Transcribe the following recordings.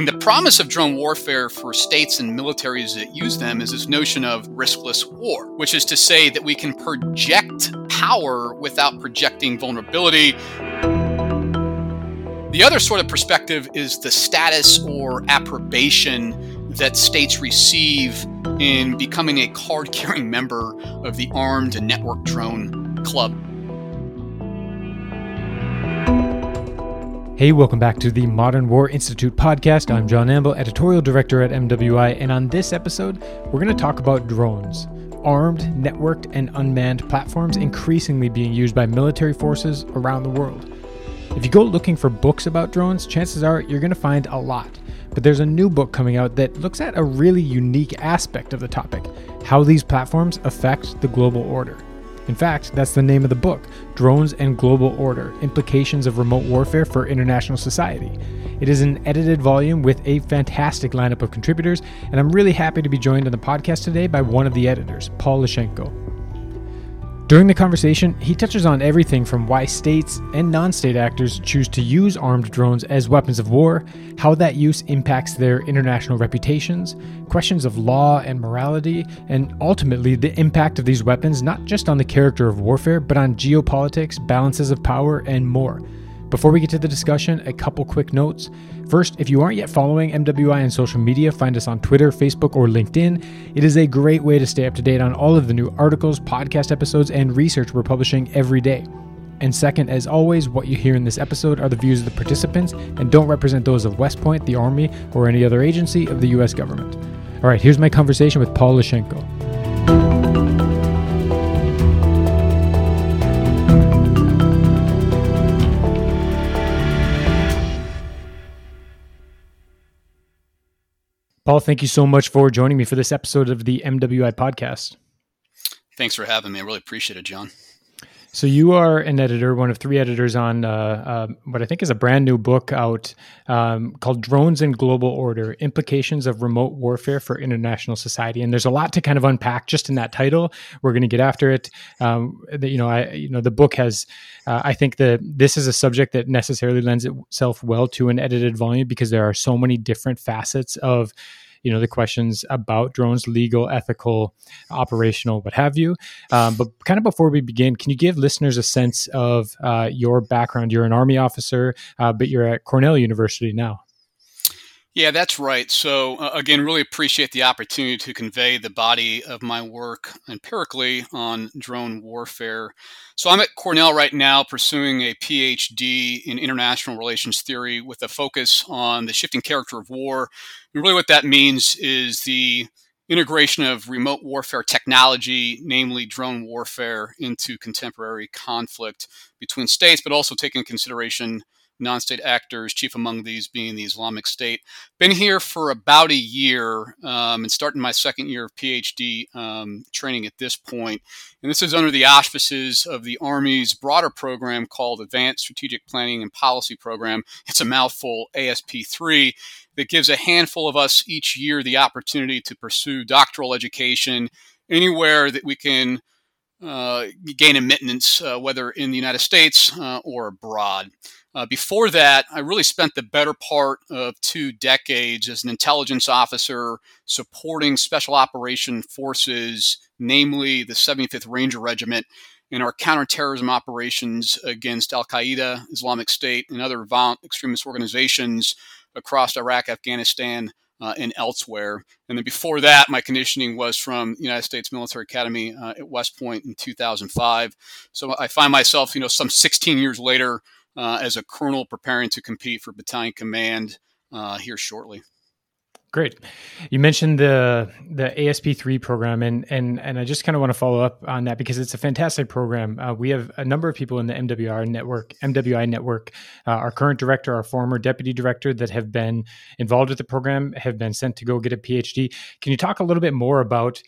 And the promise of drone warfare for states and militaries that use them is this notion of riskless war, which is to say that we can project power without projecting vulnerability. The other sort of perspective is the status or approbation that states receive in becoming a card carrying member of the armed and network drone club. Hey, welcome back to the Modern War Institute podcast. I'm John Amble, editorial director at MWI, and on this episode, we're going to talk about drones. Armed, networked, and unmanned platforms increasingly being used by military forces around the world. If you go looking for books about drones, chances are you're going to find a lot. But there's a new book coming out that looks at a really unique aspect of the topic how these platforms affect the global order. In fact, that's the name of the book Drones and Global Order Implications of Remote Warfare for International Society. It is an edited volume with a fantastic lineup of contributors, and I'm really happy to be joined on the podcast today by one of the editors, Paul Lushenko. During the conversation, he touches on everything from why states and non state actors choose to use armed drones as weapons of war, how that use impacts their international reputations, questions of law and morality, and ultimately the impact of these weapons not just on the character of warfare, but on geopolitics, balances of power, and more. Before we get to the discussion, a couple quick notes. First, if you aren't yet following MWI on social media, find us on Twitter, Facebook, or LinkedIn. It is a great way to stay up to date on all of the new articles, podcast episodes, and research we're publishing every day. And second, as always, what you hear in this episode are the views of the participants and don't represent those of West Point, the Army, or any other agency of the U.S. government. All right, here's my conversation with Paul Lushenko. Paul, thank you so much for joining me for this episode of the MWI podcast. Thanks for having me. I really appreciate it, John. So you are an editor, one of three editors on uh, uh, what I think is a brand new book out um, called "Drones and Global Order: Implications of Remote Warfare for International Society." And there's a lot to kind of unpack just in that title. We're going to get after it. Um, the, you know, I you know the book has. Uh, I think that this is a subject that necessarily lends itself well to an edited volume because there are so many different facets of you know the questions about drones legal ethical operational what have you. Um, but kind of before we begin can you give listeners a sense of uh, your background? You're an army officer uh, but you're at cornell university now yeah, that's right. So, uh, again, really appreciate the opportunity to convey the body of my work empirically on drone warfare. So, I'm at Cornell right now pursuing a PhD in international relations theory with a focus on the shifting character of war. And really, what that means is the integration of remote warfare technology, namely drone warfare, into contemporary conflict between states, but also taking consideration non-state actors, chief among these being the Islamic State. Been here for about a year um, and starting my second year of PhD um, training at this point. And this is under the auspices of the Army's broader program called Advanced Strategic Planning and Policy Program. It's a mouthful, ASP3, that gives a handful of us each year the opportunity to pursue doctoral education anywhere that we can uh, gain admittance, uh, whether in the United States uh, or abroad. Uh, before that, I really spent the better part of two decades as an intelligence officer supporting special operation forces, namely the 75th Ranger Regiment, in our counterterrorism operations against Al Qaeda, Islamic State, and other violent extremist organizations across Iraq, Afghanistan, uh, and elsewhere. And then before that, my conditioning was from the United States Military Academy uh, at West Point in 2005. So I find myself, you know, some 16 years later, uh, as a colonel preparing to compete for battalion command uh, here shortly. Great. You mentioned the the ASP3 program, and and and I just kind of want to follow up on that because it's a fantastic program. Uh, we have a number of people in the MWR network, MWI network. Uh, our current director, our former deputy director, that have been involved with the program, have been sent to go get a PhD. Can you talk a little bit more about,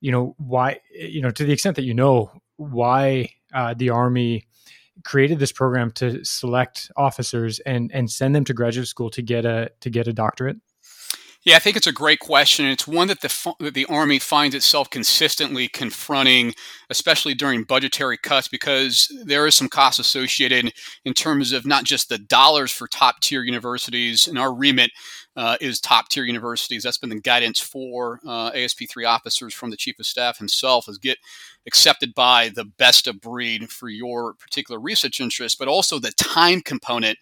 you know, why, you know, to the extent that you know, why uh, the Army created this program to select officers and and send them to graduate school to get a to get a doctorate? Yeah, I think it's a great question. It's one that the that the Army finds itself consistently confronting, especially during budgetary cuts, because there is some cost associated in terms of not just the dollars for top tier universities. And our remit uh, is top tier universities. That's been the guidance for uh, ASP3 officers from the Chief of Staff himself: is get accepted by the best of breed for your particular research interest, but also the time component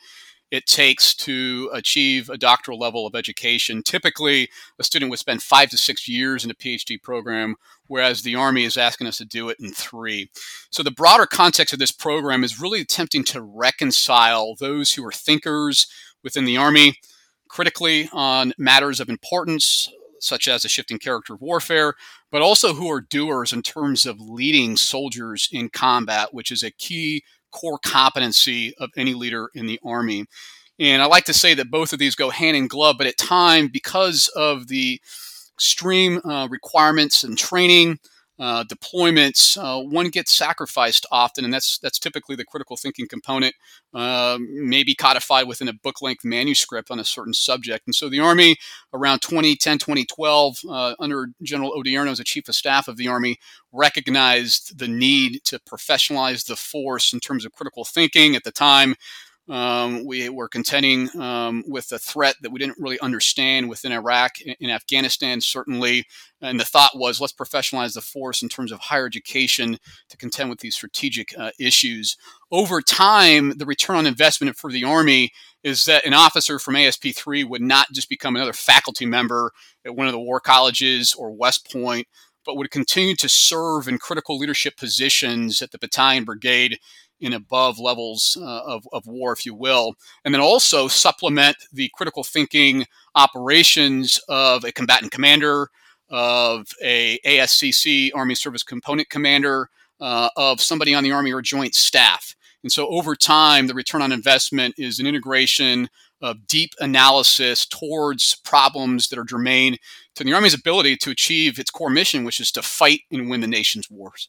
it takes to achieve a doctoral level of education. Typically, a student would spend five to six years in a PhD program, whereas the Army is asking us to do it in three. So, the broader context of this program is really attempting to reconcile those who are thinkers within the Army critically on matters of importance, such as the shifting character of warfare, but also who are doers in terms of leading soldiers in combat, which is a key core competency of any leader in the Army. And I like to say that both of these go hand in glove, but at time, because of the extreme uh, requirements and training, uh, deployments, uh, one gets sacrificed often, and that's that's typically the critical thinking component, uh, maybe codified within a book length manuscript on a certain subject. And so the Army, around 2010, 2012, uh, under General Odierno as a chief of staff of the Army, recognized the need to professionalize the force in terms of critical thinking. At the time, um, we were contending um, with a threat that we didn't really understand within Iraq and Afghanistan, certainly. And the thought was let's professionalize the force in terms of higher education to contend with these strategic uh, issues. Over time, the return on investment for the Army is that an officer from ASP3 would not just become another faculty member at one of the war colleges or West Point, but would continue to serve in critical leadership positions at the battalion, brigade, in above levels uh, of, of war, if you will, and then also supplement the critical thinking operations of a combatant commander, of a ASCC Army Service Component Commander, uh, of somebody on the Army or Joint Staff. And so over time, the return on investment is an integration of deep analysis towards problems that are germane to the Army's ability to achieve its core mission, which is to fight and win the nation's wars.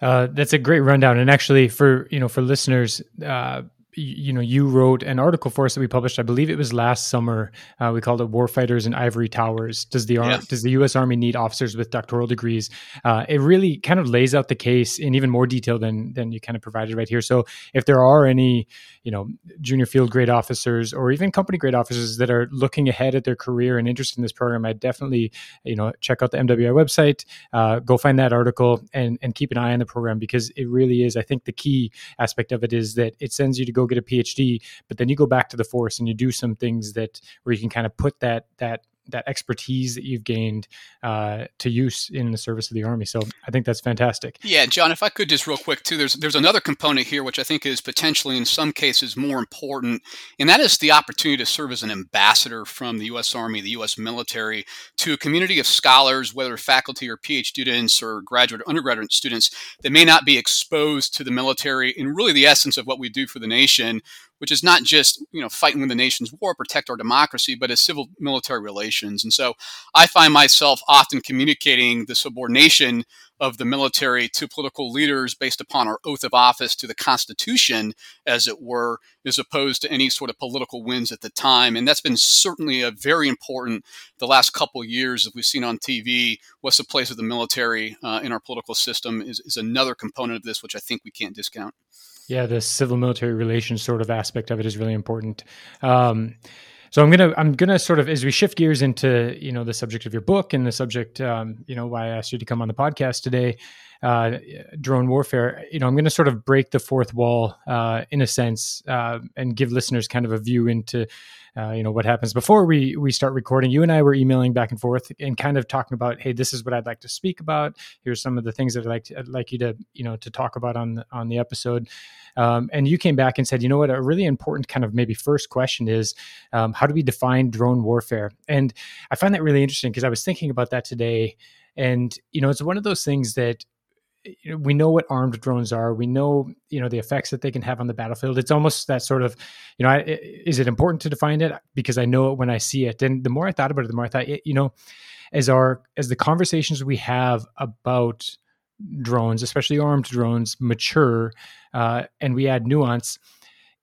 Uh, that's a great rundown. And actually, for you know, for listeners, uh, you know, you wrote an article for us that we published. I believe it was last summer. Uh, we called it "Warfighters in Ivory Towers." Does the yeah. does the U.S. Army need officers with doctoral degrees? Uh, it really kind of lays out the case in even more detail than than you kind of provided right here. So, if there are any, you know, junior field grade officers or even company grade officers that are looking ahead at their career and interested in this program, I definitely, you know, check out the MWI website, uh, go find that article, and and keep an eye on the program because it really is. I think the key aspect of it is that it sends you to go get a PhD, but then you go back to the force and you do some things that where you can kind of put that that that expertise that you've gained uh, to use in the service of the army. So I think that's fantastic. Yeah, John, if I could just real quick too, there's there's another component here which I think is potentially in some cases more important, and that is the opportunity to serve as an ambassador from the U.S. Army, the U.S. military, to a community of scholars, whether faculty or PhD students or graduate or undergraduate students that may not be exposed to the military and really the essence of what we do for the nation which is not just you know fighting with the nation's war, protect our democracy, but as civil military relations. And so I find myself often communicating the subordination of the military to political leaders based upon our oath of office to the Constitution, as it were, as opposed to any sort of political wins at the time. And that's been certainly a very important the last couple years, that we've seen on TV. What's the place of the military uh, in our political system is, is another component of this, which I think we can't discount. Yeah, the civil military relations sort of aspect of it is really important. Um, so I'm gonna I'm gonna sort of as we shift gears into you know the subject of your book and the subject um, you know why I asked you to come on the podcast today, uh, drone warfare. You know I'm gonna sort of break the fourth wall uh, in a sense uh, and give listeners kind of a view into uh, you know what happens. Before we we start recording you and i were emailing back and forth and kind of talking about hey this is what i'd like to speak about. Here's some of the things that i'd like to, I'd like you to you know to talk about on the, on the episode. Um, and you came back and said you know what? A really important kind of maybe first question is um, how do we define drone warfare? And i find that really interesting because i was thinking about that today and you know it's one of those things that we know what armed drones are. We know, you know, the effects that they can have on the battlefield. It's almost that sort of, you know, is it important to define it because I know it when I see it. And the more I thought about it, the more I thought, you know, as our as the conversations we have about drones, especially armed drones, mature uh, and we add nuance,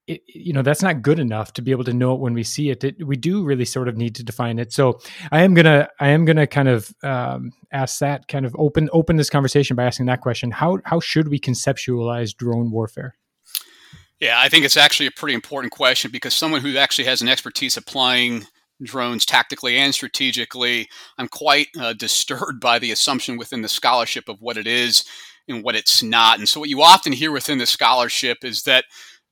it, you know that's not good enough to be able to know it when we see it. it. we do really sort of need to define it so i am gonna i am gonna kind of um, ask that kind of open open this conversation by asking that question how how should we conceptualize drone warfare yeah i think it's actually a pretty important question because someone who actually has an expertise applying drones tactically and strategically i'm quite uh, disturbed by the assumption within the scholarship of what it is and what it's not and so what you often hear within the scholarship is that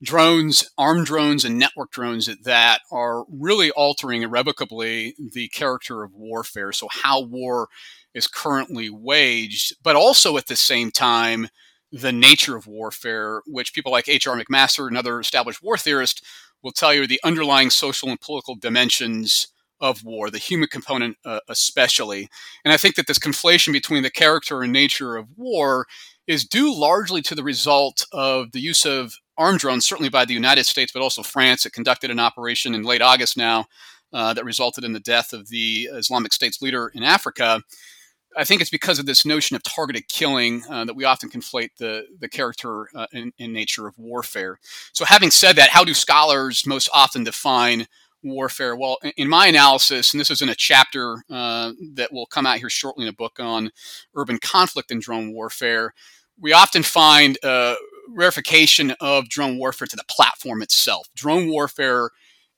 drones, armed drones, and network drones that are really altering irrevocably the character of warfare. So, how war is currently waged, but also at the same time, the nature of warfare, which people like H.R. McMaster and other established war theorists will tell you the underlying social and political dimensions of war, the human component uh, especially. And I think that this conflation between the character and nature of war is due largely to the result of the use of armed drones, certainly by the United States, but also France. It conducted an operation in late August now uh, that resulted in the death of the Islamic State's leader in Africa. I think it's because of this notion of targeted killing uh, that we often conflate the, the character uh, and, nature of warfare. So, having said that, how do scholars most often define warfare? Well, in my analysis, and this is in a chapter uh, that will come out here shortly in a book on urban conflict and drone warfare, we often find rarefication of drone warfare to the platform itself. Drone warfare,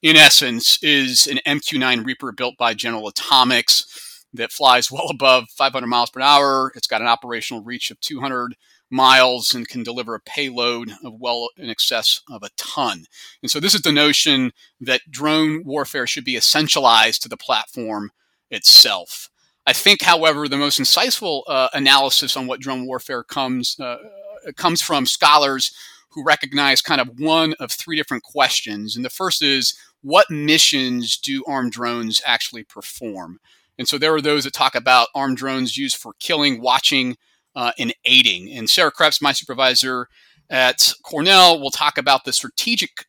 in essence, is an MQ 9 Reaper built by General Atomics that flies well above 500 miles per hour. It's got an operational reach of 200 miles and can deliver a payload of well in excess of a ton. And so, this is the notion that drone warfare should be essentialized to the platform itself. I think, however, the most insightful uh, analysis on what drone warfare comes uh, comes from scholars who recognize kind of one of three different questions. And the first is what missions do armed drones actually perform? And so there are those that talk about armed drones used for killing, watching, uh, and aiding. And Sarah Kreps, my supervisor at Cornell, will talk about the strategic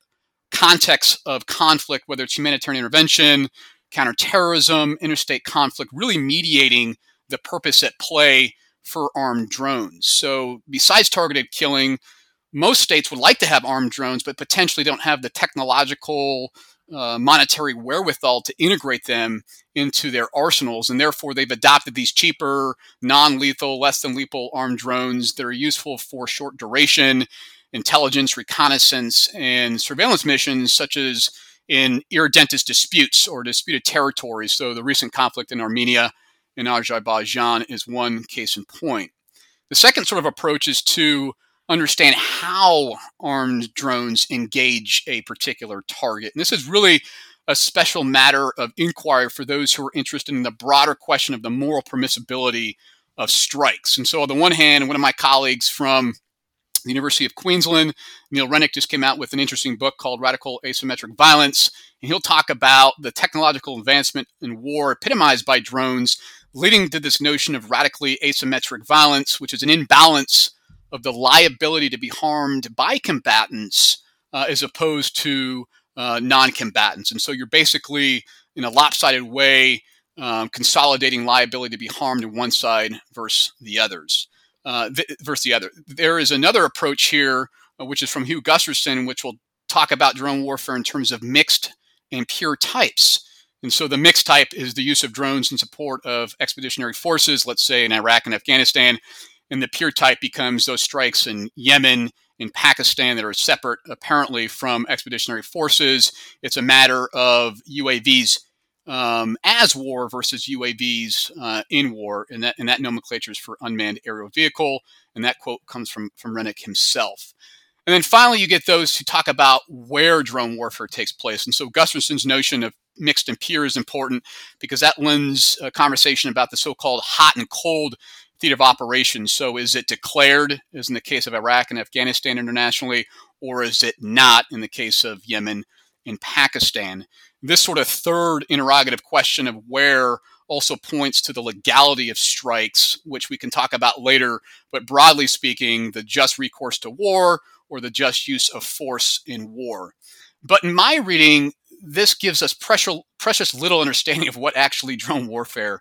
context of conflict, whether it's humanitarian intervention, counterterrorism, interstate conflict, really mediating the purpose at play for armed drones. So, besides targeted killing, most states would like to have armed drones, but potentially don't have the technological, uh, monetary wherewithal to integrate them into their arsenals. And therefore, they've adopted these cheaper, non lethal, less than lethal armed drones that are useful for short duration intelligence, reconnaissance, and surveillance missions, such as in irredentist disputes or disputed territories. So, the recent conflict in Armenia in Azerbaijan is one case in point. The second sort of approach is to understand how armed drones engage a particular target. And this is really a special matter of inquiry for those who are interested in the broader question of the moral permissibility of strikes. And so, on the one hand, one of my colleagues from the University of Queensland, Neil Renic, just came out with an interesting book called Radical Asymmetric Violence. And he'll talk about the technological advancement in war epitomized by drones leading to this notion of radically asymmetric violence, which is an imbalance of the liability to be harmed by combatants uh, as opposed to uh, non combatants. And so you're basically, in a lopsided way, um, consolidating liability to be harmed in one side versus the others. Uh, th- versus the other. There is another approach here, uh, which is from Hugh Gusterson, which will talk about drone warfare in terms of mixed and pure types. And so the mixed type is the use of drones in support of expeditionary forces, let's say in Iraq and Afghanistan. And the pure type becomes those strikes in Yemen, in Pakistan that are separate apparently from expeditionary forces. It's a matter of UAVs um, as war versus UAVs uh, in war, and that and that nomenclature is for unmanned aerial vehicle. And that quote comes from from Renic himself. And then finally, you get those who talk about where drone warfare takes place. And so Gusterson's notion of mixed and pure is important because that lends a conversation about the so-called hot and cold theater of operations. So is it declared, as in the case of Iraq and Afghanistan internationally, or is it not in the case of Yemen and Pakistan? This sort of third interrogative question of where also points to the legality of strikes, which we can talk about later. But broadly speaking, the just recourse to war or the just use of force in war. But in my reading, this gives us precious, precious little understanding of what actually drone warfare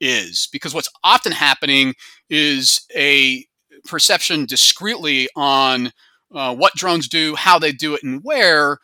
is, because what's often happening is a perception discreetly on uh, what drones do, how they do it, and where,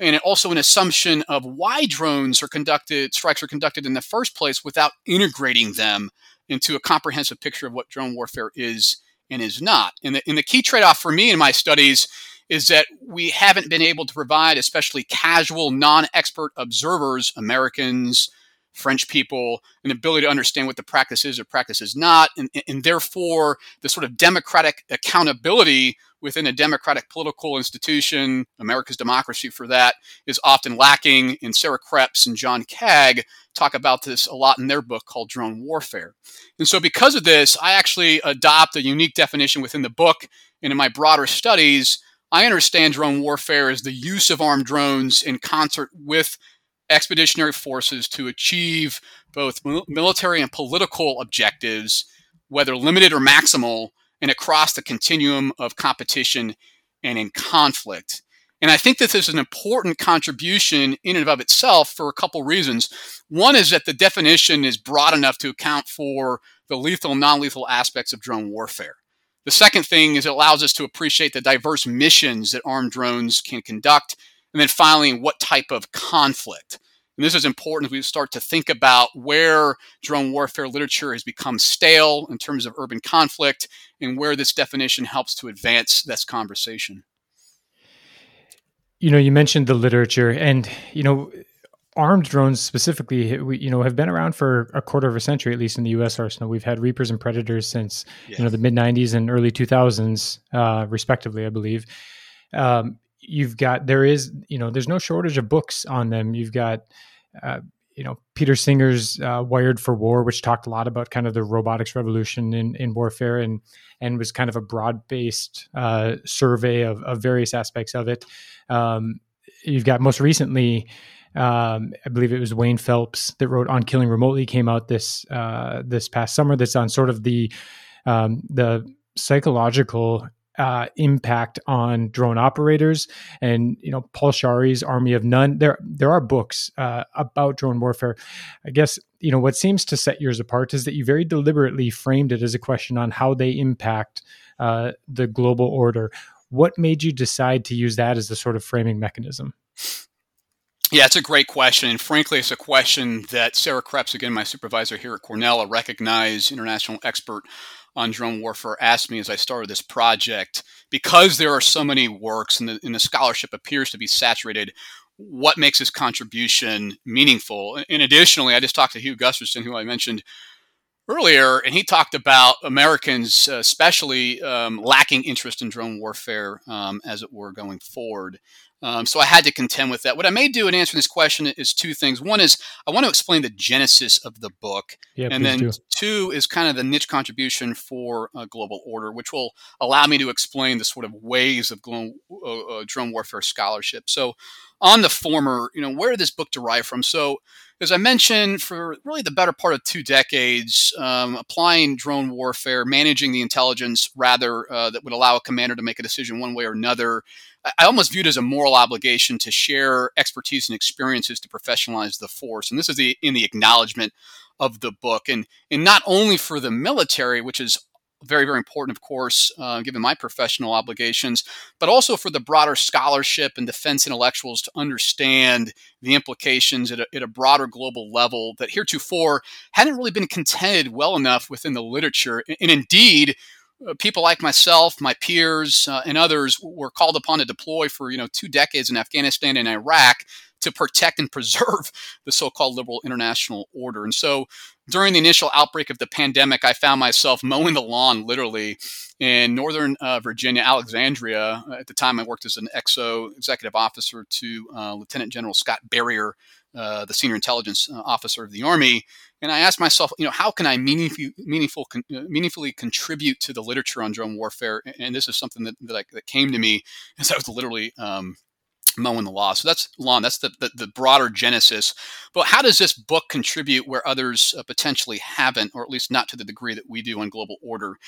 and also an assumption of why drones are conducted, strikes are conducted in the first place without integrating them into a comprehensive picture of what drone warfare is and is not. And the, and the key trade off for me in my studies is that we haven't been able to provide, especially casual, non expert observers, Americans, French people, an ability to understand what the practice is or practice is not. And, and therefore, the sort of democratic accountability within a democratic political institution, America's democracy for that, is often lacking. And Sarah Kreps and John Kaag talk about this a lot in their book called Drone Warfare. And so, because of this, I actually adopt a unique definition within the book and in my broader studies. I understand drone warfare as the use of armed drones in concert with expeditionary forces to achieve both military and political objectives, whether limited or maximal, and across the continuum of competition and in conflict. And I think that this is an important contribution in and of itself for a couple reasons. One is that the definition is broad enough to account for the lethal non lethal aspects of drone warfare. The second thing is it allows us to appreciate the diverse missions that armed drones can conduct and then finally, what type of conflict. And this is important as we start to think about where drone warfare literature has become stale in terms of urban conflict and where this definition helps to advance this conversation. You know, you mentioned the literature, and, you know, armed drones specifically, we, you know, have been around for a quarter of a century, at least in the U.S. arsenal. We've had Reapers and Predators since yes. you know the mid '90s and early 2000s, uh, respectively, I believe. Um, you've got there is you know there's no shortage of books on them. You've got uh, you know Peter Singer's uh, Wired for War, which talked a lot about kind of the robotics revolution in, in warfare and and was kind of a broad based uh, survey of, of various aspects of it. Um, you've got most recently. Um, I believe it was Wayne Phelps that wrote on killing remotely came out this uh, this past summer. That's on sort of the um, the psychological uh, impact on drone operators. And you know, Paul Scharre's Army of None. There, there are books uh, about drone warfare. I guess you know what seems to set yours apart is that you very deliberately framed it as a question on how they impact uh, the global order. What made you decide to use that as the sort of framing mechanism? Yeah, it's a great question. And frankly, it's a question that Sarah Kreps, again, my supervisor here at Cornell, a recognized international expert on drone warfare asked me as I started this project, because there are so many works and the, and the scholarship appears to be saturated, what makes this contribution meaningful? And additionally, I just talked to Hugh Gusterson, who I mentioned earlier, and he talked about Americans, uh, especially um, lacking interest in drone warfare, um, as it were, going forward. Um, so I had to contend with that. What I may do in answering this question is two things. One is I want to explain the genesis of the book, yeah, and then do. two is kind of the niche contribution for uh, global order, which will allow me to explain the sort of ways of uh, uh, drone warfare scholarship. So on the former, you know, where did this book derive from? So as I mentioned, for really the better part of two decades, um, applying drone warfare, managing the intelligence rather uh, that would allow a commander to make a decision one way or another I almost viewed as a moral obligation to share expertise and experiences to professionalize the force. And this is the, in the acknowledgement of the book. And, and not only for the military, which is very, very important, of course, uh, given my professional obligations, but also for the broader scholarship and defense intellectuals to understand the implications at a, at a broader global level that heretofore hadn't really been contended well enough within the literature. And indeed, uh, people like myself, my peers, uh, and others were called upon to deploy for you know two decades in Afghanistan and Iraq to protect and preserve the so-called liberal international order. And so, during the initial outbreak of the pandemic, I found myself mowing the lawn literally in northern uh, Virginia, Alexandria. At the time, I worked as an EXO executive officer to uh, Lieutenant General Scott Berrier. uh, the senior intelligence uh, officer of the Army. And I asked myself, you know, how can I meaningful, meaningful, uh, meaningfully contribute to the literature on drone warfare? And this is something that, that, I, that came to me as I was literally um, mowing the lawn. So that's lawn. That's the, the, the, broader genesis. But how does this book contribute where others uh, potentially haven't, or at least not to the degree that we do on global order?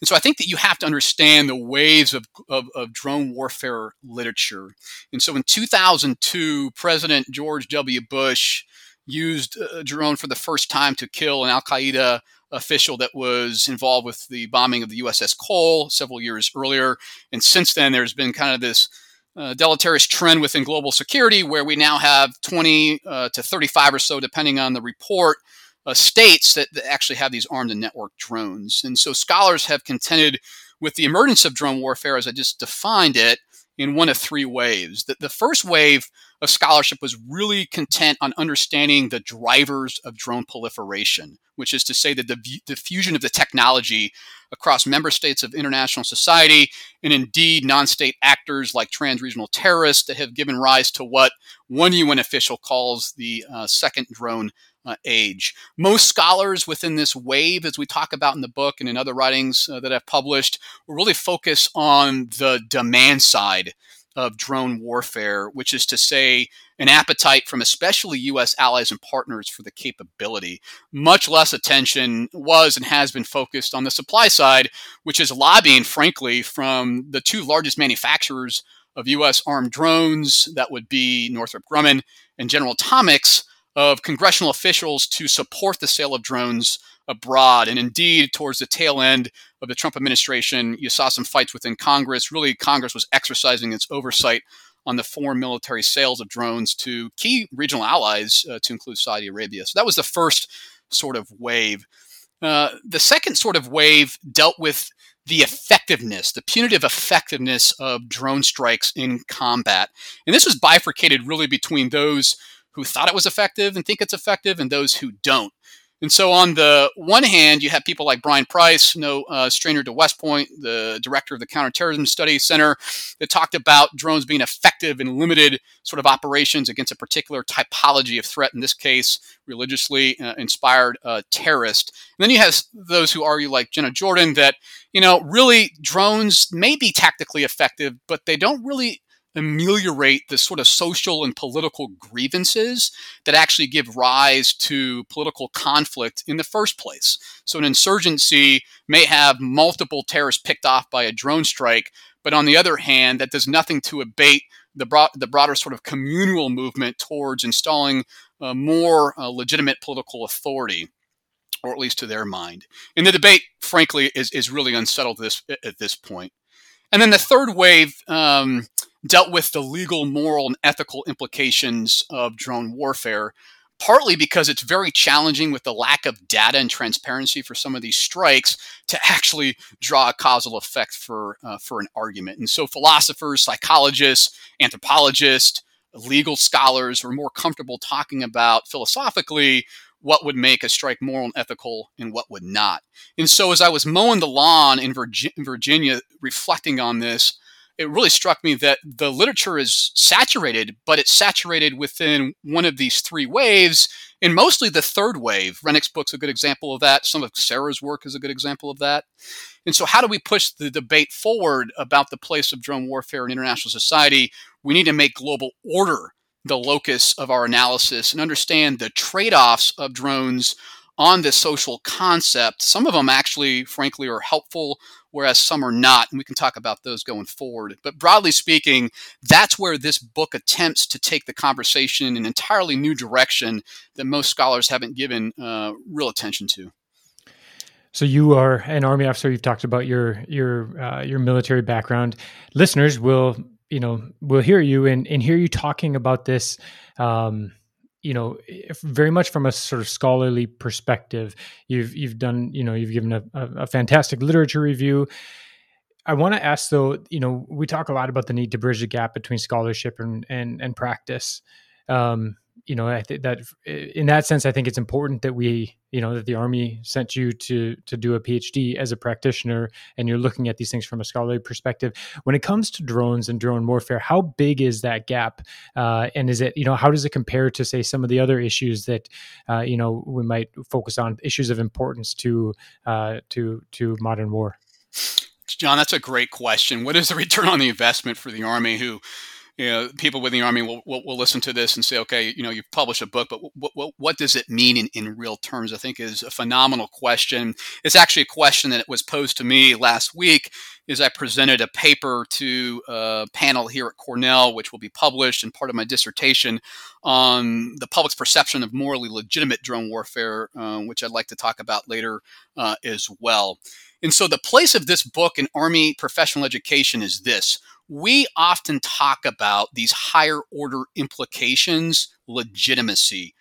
And so I think that you have to understand the waves of, of, of, drone warfare literature. And so in 2002, President George W. Bush used a drone for the first time to kill an Al Qaeda official that was involved with the bombing of the USS Cole several years earlier. And since then, there's been kind of this uh, deleterious trend within global security where we now have 20 uh, to 35 or so, depending on the report, uh, states that, that actually have these armed and networked drones. And so scholars have contended with the emergence of drone warfare, as I just defined it, in one of three waves. The, the first wave of scholarship was really content on understanding the drivers of drone proliferation, which is to say that the diffusion of the technology across member states of international society and indeed non state actors like transregional terrorists that have given rise to what one UN official calls the uh, second drone uh, age. Most scholars within this wave, as we talk about in the book and in other writings uh, that I've published, will really focus on the demand side of drone warfare, which is to say, an appetite from especially U.S. allies and partners for the capability. Much less attention was and has been focused on the supply side, which is lobbying, frankly, from the two largest manufacturers of U.S. armed drones, that would be Northrop Grumman and General Atomics, of congressional officials to support the sale of drones abroad. And indeed, towards the tail end of the Trump administration, you saw some fights within Congress. Really, Congress was exercising its oversight on the foreign military sales of drones to key regional allies, uh, to include Saudi Arabia. So that was the first sort of wave. Uh, the second sort of wave dealt with the effectiveness, the punitive effectiveness of drone strikes in combat. And this was bifurcated really between those who thought it was effective and think it's effective and those who don't. And so, on the one hand, you have people like Bryan Price, no uh, stranger to West Point, the director of the Counterterrorism Study Center, that talked about drones being effective in limited sort of operations against a particular typology of threat, in this case, religiously uh, inspired uh, terrorist. And then you have those who argue, like Jenna Jordan, that, you know, really drones may be tactically effective, but they don't really ameliorate the sort of social and political grievances that actually give rise to political conflict in the first place. So, an insurgency may have multiple terrorists picked off by a drone strike, but on the other hand, that does nothing to abate the, broad, the broader sort of communal movement towards installing uh, more uh, legitimate political authority. Or at least to their mind. And the debate, frankly, is, is really unsettled this, at this point. And then the third wave um, dealt with the legal, moral, and ethical implications of drone warfare, partly because it's very challenging with the lack of data and transparency for some of these strikes to actually draw a causal effect for, uh, for an argument. And so philosophers, psychologists, anthropologists, legal scholars were more comfortable talking about philosophically what would make a strike moral and ethical and what would not. And so, as I was mowing the lawn in Virginia, reflecting on this, it really struck me that the literature is saturated, but it's saturated within one of these three waves, and mostly the third wave. Renic's book's a good example of that. Some of Sarah's work is a good example of that. And so, how do we push the debate forward about the place of drone warfare in international society? We need to make global order the locus of our analysis and understand the trade offs of drones on this social concept. Some of them actually, frankly, are helpful, whereas some are not. And we can talk about those going forward. But broadly speaking, that's where this book attempts to take the conversation in an entirely new direction that most scholars haven't given uh, real attention to. So you are an army officer. You've talked about your your uh, your military background. Listeners will you know will hear you and and hear you talking about this. Um, you know very much from a sort of scholarly perspective you've you've done you know you've given a, a fantastic literature review. I want to ask though you know we talk a lot about the need to bridge the gap between scholarship and and, and practice. Um, you know, I think that in that sense, I think it's important that we, you know, that the Army sent you to to do a PhD as a practitioner, and you're looking at these things from a scholarly perspective. When it comes to drones and drone warfare, how big is that gap? Uh, and is it, you know, how does it compare to say some of the other issues that, uh, you know, we might focus on issues of importance to uh, to to modern war? John, that's a great question. What is the return on the investment for the Army who you know, people within the Army will, will, will, listen to this and say, okay, you know, you've published a book, but what, what, does it mean in, in real terms? I think is a phenomenal question. It's actually a question that was posed to me last week as I presented a paper to a panel here at Cornell, which will be published and part of my dissertation on the public's perception of morally legitimate drone warfare, uh, which I'd like to talk about later uh, as well. And so the place of this book in Army professional education is this we often talk about these higher order implications, legitimacy,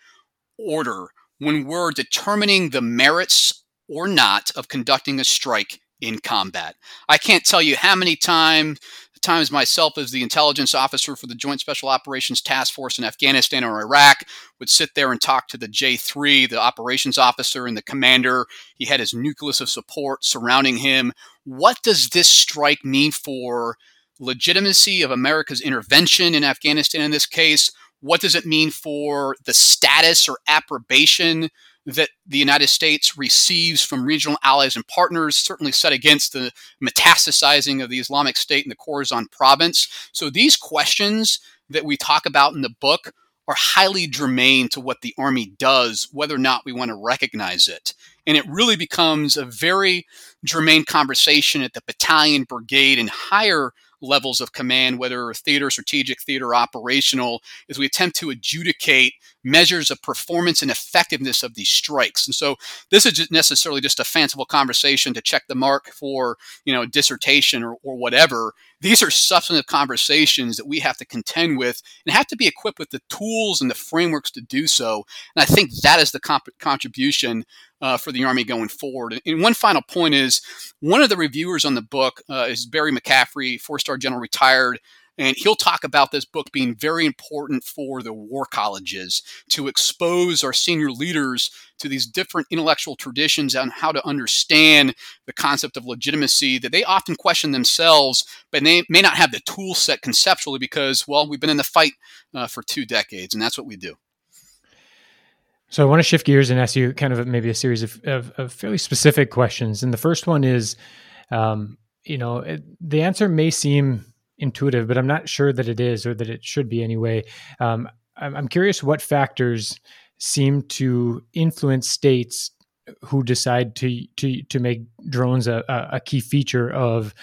order, when we're determining the merits or not of conducting a strike in combat. I can't tell you how many times times myself as the intelligence officer for the Joint Special Operations Task Force in Afghanistan or Iraq would sit there and talk to the J3, the operations officer and the commander. He had his nucleus of support surrounding him. What does this strike mean for legitimacy of America's intervention in Afghanistan in this case? What does it mean for the status or approbation that the United States receives from regional allies and partners, certainly set against the metastasizing of the Islamic State in the Khorasan province? So these questions that we talk about in the book are highly germane to what the Army does, whether or not we want to recognize it. And it really becomes a very germane conversation at the battalion, brigade, and higher levels of command, whether theater strategic, theater operational, as we attempt to adjudicate measures of performance and effectiveness of these strikes. And so this is necessarily just a fanciful conversation to check the mark for, you know, dissertation or, or whatever. These are substantive conversations that we have to contend with and have to be equipped with the tools and the frameworks to do so. And I think that is the comp- contribution uh, for the Army going forward. And one final point is one of the reviewers on the book uh, is Barry McCaffrey, four star general retired. And he'll talk about this book being very important for the war colleges to expose our senior leaders to these different intellectual traditions on how to understand the concept of legitimacy that they often question themselves, but they may not have the tool set conceptually because, well, we've been in the fight uh, for two decades, and that's what we do. So I want to shift gears and ask you kind of maybe a series of, of, of fairly specific questions. And the first one is, um, you know, it, the answer may seem intuitive, but I'm not sure that it is or that it should be anyway. Um, I'm, curious what factors seem to influence states who decide to to to make drones a, a key feature of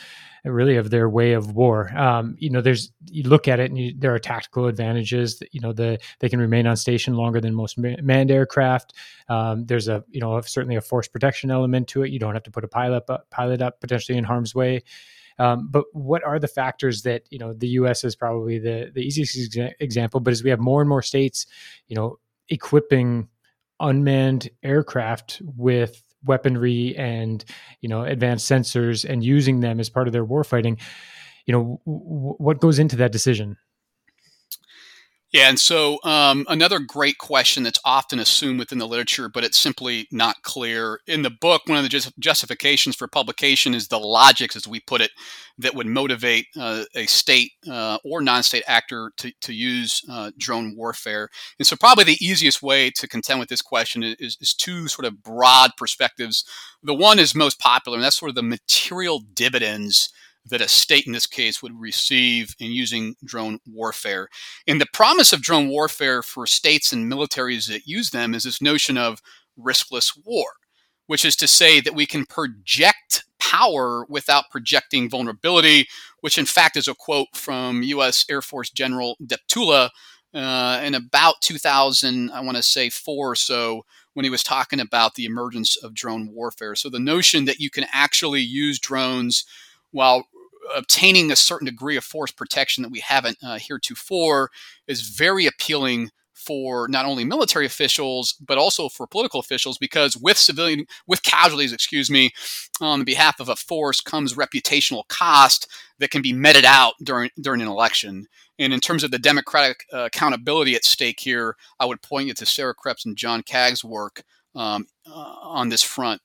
really of their way of war. Um, you know, there's you look at it and you, there are tactical advantages. That, you know, the they can remain on station longer than most manned aircraft. Um, there's a you know certainly a force protection element to it. You don't have to put a pilot up, pilot up potentially in harm's way. Um, but what are the factors that you know the U.S. is probably the the easiest exa- example, but as we have more and more states, you know, equipping unmanned aircraft with weaponry and you know advanced sensors and using them as part of their warfighting you know w- what goes into that decision yeah, and so um, another great question that's often assumed within the literature, but it's simply not clear. In the book, one of the just justifications for publication is the logics, as we put it, that would motivate uh, a state uh, or non state actor to, to use uh, drone warfare. And so, probably the easiest way to contend with this question is, is two sort of broad perspectives. The one is most popular, and that's sort of the material dividends that a state in this case would receive in using drone warfare. And the promise of drone warfare for states and militaries that use them is this notion of riskless war, which is to say that we can project power without projecting vulnerability, which in fact is a quote from U.S. Air Force General Deptula uh, in about 2000, I want to say four or so, when he was talking about the emergence of drone warfare. So the notion that you can actually use drones while obtaining a certain degree of force protection that we haven't uh, heretofore is very appealing for not only military officials but also for political officials because with civilian with casualties excuse me on behalf of a force comes reputational cost that can be meted out during during an election. And in terms of the democratic uh, accountability at stake here i would point you to sarah Kreps and john Kaag's work um, uh, on this front.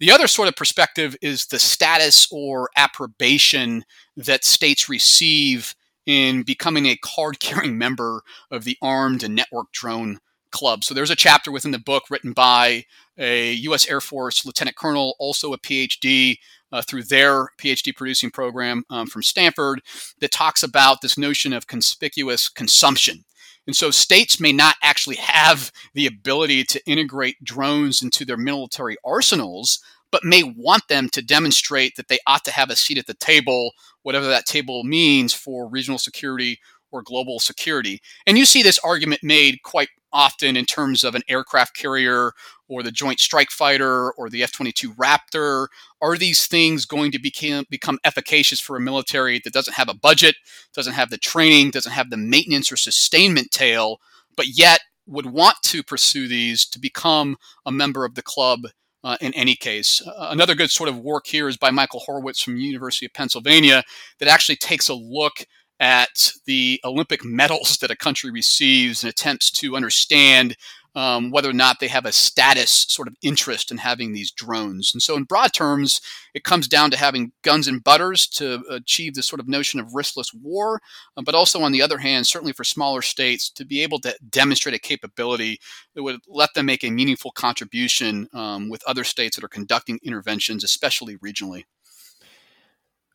The other sort of perspective is the status or approbation that states receive in becoming a card carrying member of the armed and network drone club. So there's a chapter within the book written by a U.S. Air Force lieutenant colonel, also a PhD, uh, through their PhD producing program um, from Stanford that talks about this notion of conspicuous consumption. And so states may not actually have the ability to integrate drones into their military arsenals, but may want them to demonstrate that they ought to have a seat at the table, whatever that table means for regional security or global security. And you see this argument made quite often in terms of an aircraft carrier or the Joint Strike Fighter or the F 22 Raptor? Are these things going to become, become efficacious for a military that doesn't have a budget, doesn't have the training, doesn't have the maintenance or sustainment tail, but yet would want to pursue these to become a member of the club uh, in any case. Uh, another good sort of work here is by Michael Horowitz from University of Pennsylvania that actually takes a look at the Olympic medals that a country receives and attempts to understand um, whether or not they have a status sort of interest in having these drones. And so, in broad terms, it comes down to having guns and butters to achieve this sort of notion of riskless war, um, but also, on the other hand, certainly for smaller states, to be able to demonstrate a capability that would let them make a meaningful contribution um, with other states that are conducting interventions, especially regionally.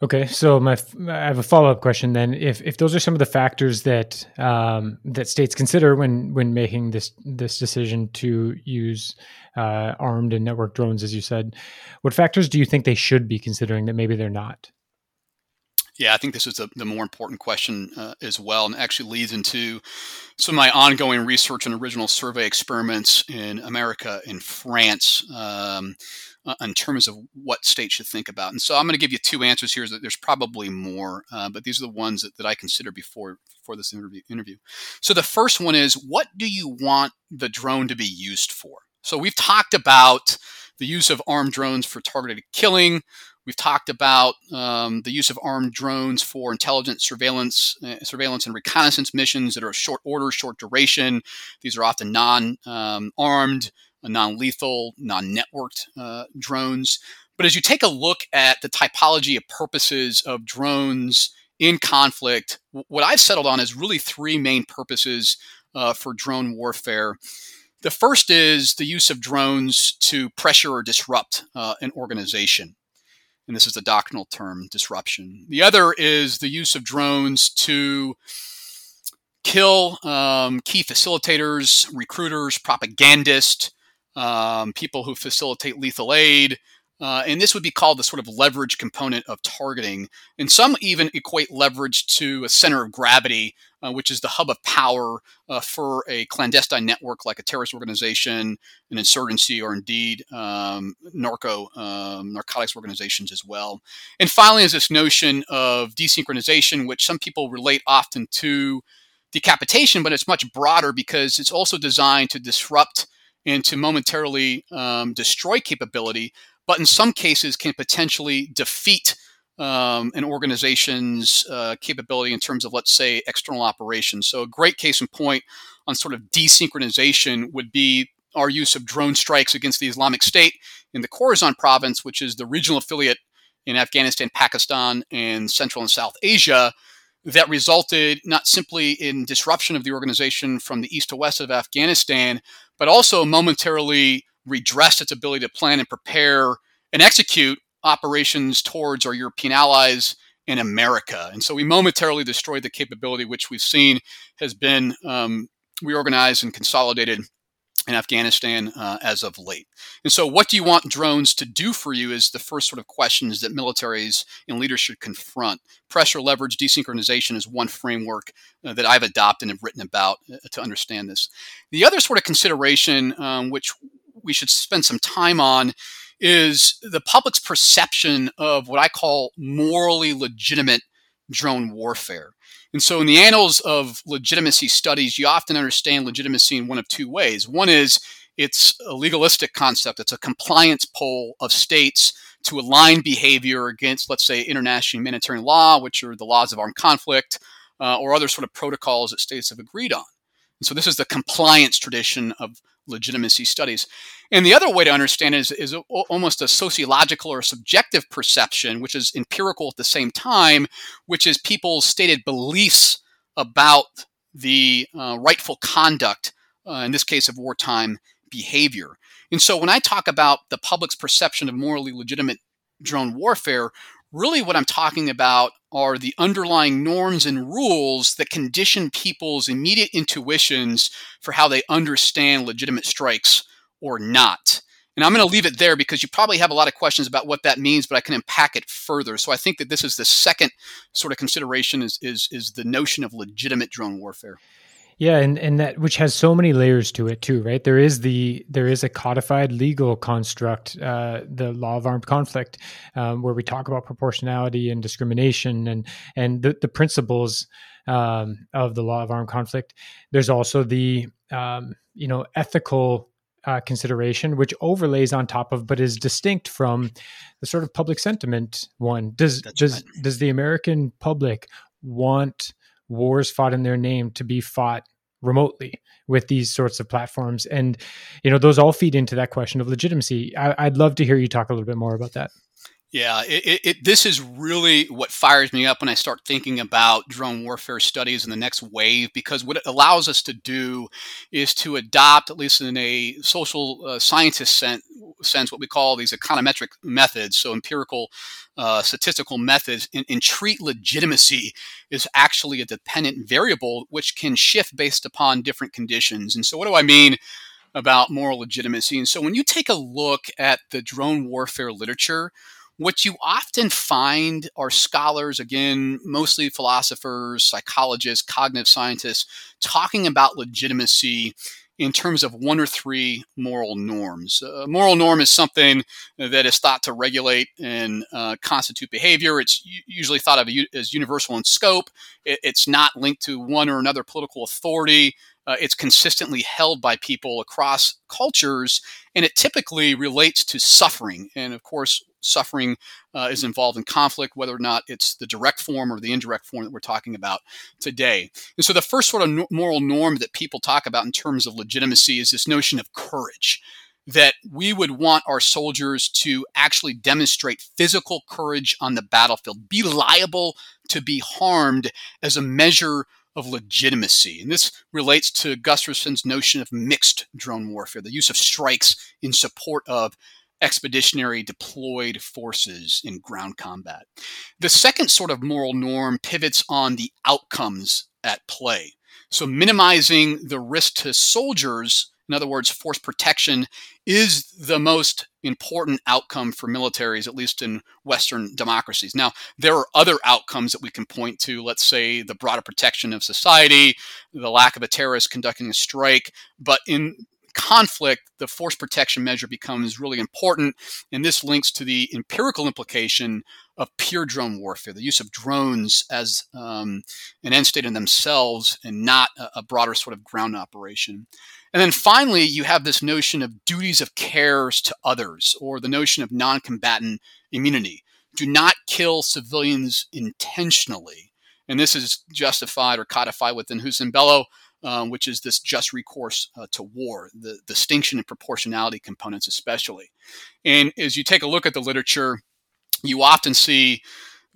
Okay, so my I have a follow up question then. If if those are some of the factors that um, that states consider when when making this this decision to use uh, armed and network drones, as you said, what factors do you think they should be considering that maybe they're not? Yeah, I think this is the, the more important question uh, as well, and actually leads into some of my ongoing research and original survey experiments in America and France. Um, uh, in terms of what states should think about. And so I'm going to give you two answers here. There's probably more, uh, but these are the ones that, that I consider before for this interview, interview. So the first one is, what do you want the drone to be used for? So we've talked about the use of armed drones for targeted killing. We've talked about um, the use of armed drones for intelligence, surveillance, uh, surveillance and reconnaissance missions that are short order, short duration. These are often non-armed. Um, non lethal, non networked uh, drones. But as you take a look at the typology of purposes of drones in conflict, what I've settled on is really three main purposes uh, for drone warfare. The first is the use of drones to pressure or disrupt uh, an organization. And this is the doctrinal term, disruption. The other is the use of drones to kill um, key facilitators, recruiters, propagandists, um, people who facilitate lethal aid. Uh, and this would be called the sort of leverage component of targeting. And some even equate leverage to a center of gravity, uh, which is the hub of power uh, for a clandestine network like a terrorist organization, an insurgency, or indeed um, narco um, narcotics organizations as well. And finally, is this notion of desynchronization, which some people relate often to decapitation, but it's much broader because it's also designed to disrupt and to momentarily um, destroy capability, but in some cases can potentially defeat um, an organization's uh, capability in terms of, let's say, external operations. So, a great case in point on sort of desynchronization would be our use of drone strikes against the Islamic State in the Khorasan province, which is the regional affiliate in Afghanistan, Pakistan, and Central and South Asia, that resulted not simply in disruption of the organization from the east to west of Afghanistan, but also momentarily redressed its ability to plan and prepare and execute operations towards our European allies in America. And so we momentarily destroyed the capability, which we've seen has been um, reorganized and consolidated in Afghanistan uh, as of late. And so, what do you want drones to do for you is the first sort of questions that militaries and leaders should confront. Pressure, leverage, desynchronization is one framework uh, that I've adopted and written about uh, to understand this. The other sort of consideration, um, which we should spend some time on, is the public's perception of what I call morally legitimate drone warfare. And so, in the annals of legitimacy studies, you often understand legitimacy in one of two ways. One is it's a legalistic concept, it's a compliance pull of states to align behavior against, let's say, international humanitarian law, which are the laws of armed conflict, uh, or other sort of protocols that states have agreed on. And so, this is the compliance tradition of legitimacy studies. And the other way to understand it is, is almost a sociological or subjective perception, which is empirical at the same time, which is people's stated beliefs about the uh, rightful conduct, uh, in this case of wartime behavior. And so when I talk about the public's perception of morally legitimate drone warfare, really what I'm talking about are the underlying norms and rules that condition people's immediate intuitions for how they understand legitimate strikes or not. And I'm going to leave it there because you probably have a lot of questions about what that means, but I can unpack it further. So I think that this is the second sort of consideration is is, is the notion of legitimate drone warfare. Yeah, and, and that which has so many layers to it too, right? There is the there is a codified legal construct, uh, the law of armed conflict, um, where we talk about proportionality and discrimination and and the, the principles um, of the law of armed conflict. There's also the um, you know ethical uh, consideration, which overlays on top of, but is distinct from the sort of public sentiment one. Does That's does right. does the American public want wars fought in their name to be fought remotely with these sorts of platforms. And you know those all feed into that question of legitimacy. I, would love to hear you talk a little bit more about that. Yeah, it, it, this is really what fires me up when I start thinking about drone warfare studies in the next wave, because what it allows us to do is to adopt, at least in a social uh, scientist sense, sense, what we call these econometric methods, so empirical uh, statistical methods, and, treat legitimacy is actually a dependent variable, which can shift based upon different conditions. And so, what do I mean? about moral legitimacy. And so when you take a look at the drone warfare literature, what you often find are scholars, again, mostly philosophers, psychologists, cognitive scientists, talking about legitimacy in terms of one or three moral norms. A moral norm is something that is thought to regulate and uh, constitute behavior. It's usually thought of as universal in scope. It's not linked to one or another political authority. Uh, it's consistently held by people across cultures, and it typically relates to suffering. And of course, suffering uh, is involved in conflict, whether or not it's the direct form or the indirect form that we're talking about today. And so, the first sort of moral norm that people talk about in terms of legitimacy is this notion of courage. That we would want our soldiers to actually demonstrate physical courage on the battlefield, be liable to be harmed as a measure of legitimacy. And this relates to Gusterson's notion of mixed drone warfare, the use of strikes in support of expeditionary deployed forces in ground combat. The second sort of moral norm pivots on the outcomes at play. So, minimizing the risk to soldiers, in other words, force protection, is the most important outcome for militaries, at least in Western democracies. Now, there are other outcomes that we can point to, let's say the broader protection of society, the lack of a terrorist conducting a strike, but in conflict, the force protection measure becomes really important. And this links to the empirical implication of pure drone warfare, the use of drones as um, an end state in themselves and not a, a broader sort of ground operation. And then finally, you have this notion of duties of cares to others, or the notion of non combatant immunity. Do not kill civilians intentionally. And this is justified or codified within Jus in Bello um, which is this just recourse uh, to war, the distinction and proportionality components, especially. And as you take a look at the literature, you often see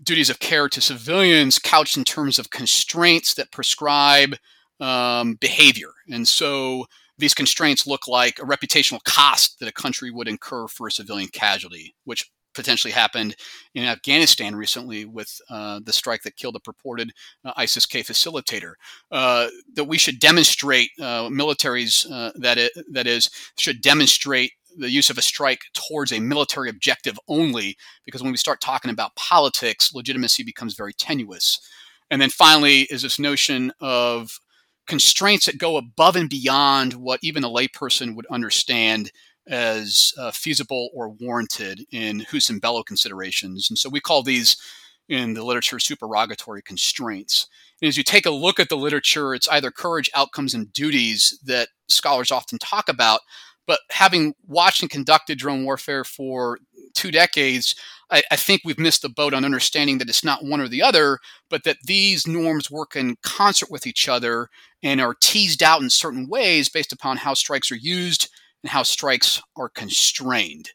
duties of care to civilians couched in terms of constraints that prescribe um, behavior. And so these constraints look like a reputational cost that a country would incur for a civilian casualty, which potentially happened in Afghanistan recently with uh, the strike that killed a purported uh, ISIS K facilitator. Uh, that we should demonstrate uh, militaries uh, that it, that is should demonstrate the use of a strike towards a military objective only, because when we start talking about politics, legitimacy becomes very tenuous. And then finally, is this notion of constraints that go above and beyond what even a layperson would understand as uh, feasible or warranted in Jus in Bello considerations. And so we call these in the literature supererogatory constraints. And as you take a look at the literature, it's either courage, outcomes, and duties that scholars often talk about. But having watched and conducted drone warfare for two decades, I, I, think we've missed the boat on understanding that it's not one or the other, but that these norms work in concert with each other and are teased out in certain ways based upon how strikes are used and how strikes are constrained.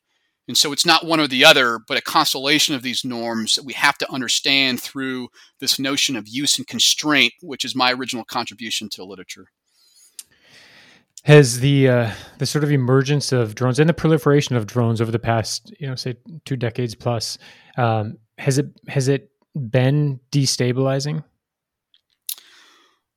And so it's not one or the other, but a constellation of these norms that we have to understand through this notion of use and constraint, which is my original contribution to literature. Has the uh, the sort of emergence of drones and the proliferation of drones over the past, you know, say two decades plus, um, has it has it been destabilizing?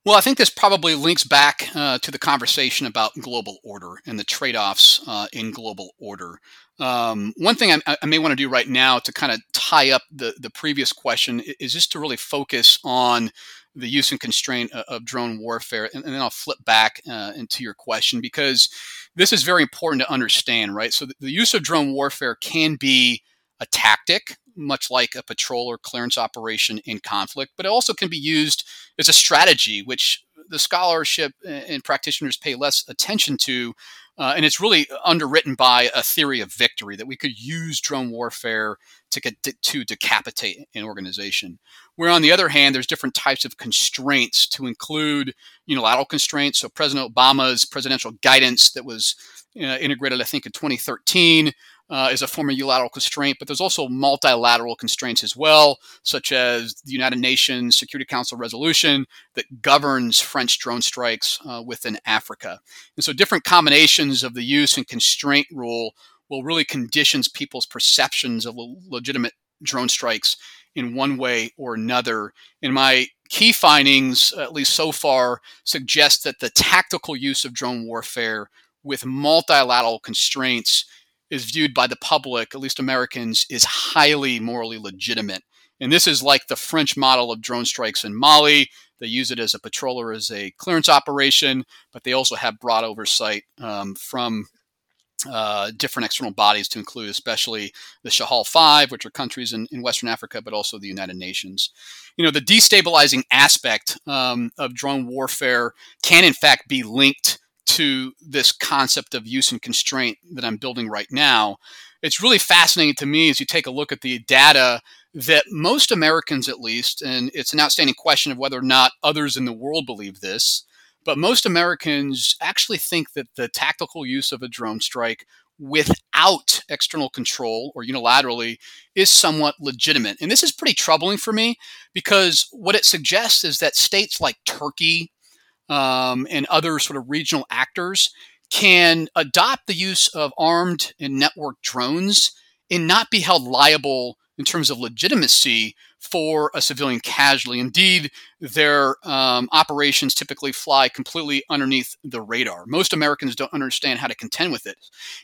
Well, I think this probably links back uh, to the conversation about global order and the trade offs uh, in global order. Um, one thing I, I may want to do right now to kind of tie up the, the previous question is just to really focus on the use and constraint of, of drone warfare. And, then I'll flip back uh, into your question because this is very important to understand, right? So, the use of drone warfare can be a tactic, much like a patrol or clearance operation in conflict, but it also can be used as a strategy, which the scholarship and practitioners pay less attention to. Uh, and it's really underwritten by a theory of victory that we could use drone warfare to, to decapitate an organization. Where on the other hand, there's different types of constraints to include unilateral constraints. So President Obama's presidential guidance that was uh, integrated, I think, in 2013 uh, is a form of unilateral constraint, but there's also multilateral constraints as well, such as the United Nations Security Council resolution that governs French drone strikes uh, within Africa. And so different combinations of the use and constraint rule will really conditions people's perceptions of legitimate drone strikes in one way or another. And my key findings, at least so far, suggest that the tactical use of drone warfare with multilateral constraints is viewed by the public, at least Americans, is highly morally legitimate. And this is like the French model of drone strikes in Mali. They use it as a patrol or as a clearance operation, but they also have broad oversight um, from uh, different external bodies to include especially the Sahel Five, which are countries in, in, Western Africa, but also the United Nations. You know, the destabilizing aspect um, of drone warfare can in fact be linked to this concept of use and constraint that I'm building right now. It's really fascinating to me as you take a look at the data that most Americans, at least, and it's an outstanding question of whether or not others in the world believe this, but most Americans actually think that the tactical use of a drone strike without external control or unilaterally is somewhat legitimate. And this is pretty troubling for me because what it suggests is that states like Turkey, um, and other sort of regional actors can adopt the use of armed and networked drones and not be held liable in terms of legitimacy for a civilian casualty. Indeed, their um, operations typically fly completely underneath the radar. Most Americans don't understand how to contend with it.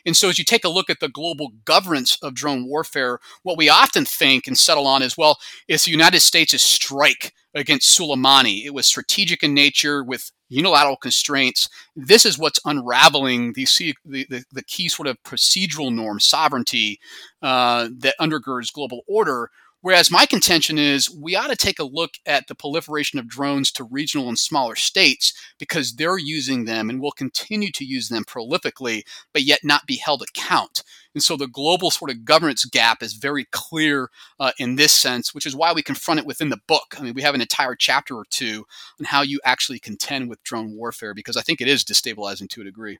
And so, as you take a look at the global governance of drone warfare, what we often think and settle on is well, it's the United States' strike against Soleimani. It was strategic in nature with unilateral constraints. This is what's unraveling the, the, the, the key sort of procedural norm, sovereignty uh, that undergirds global order. Whereas my contention is we ought to take a look at the proliferation of drones to regional and smaller states because they're using them and will continue to use them prolifically, but yet not be held account. And so the global sort of governance gap is very clear uh, in this sense, which is why we confront it within the book. I mean, we have an entire chapter or two on how you actually contend with drone warfare because I think it is destabilizing to a degree.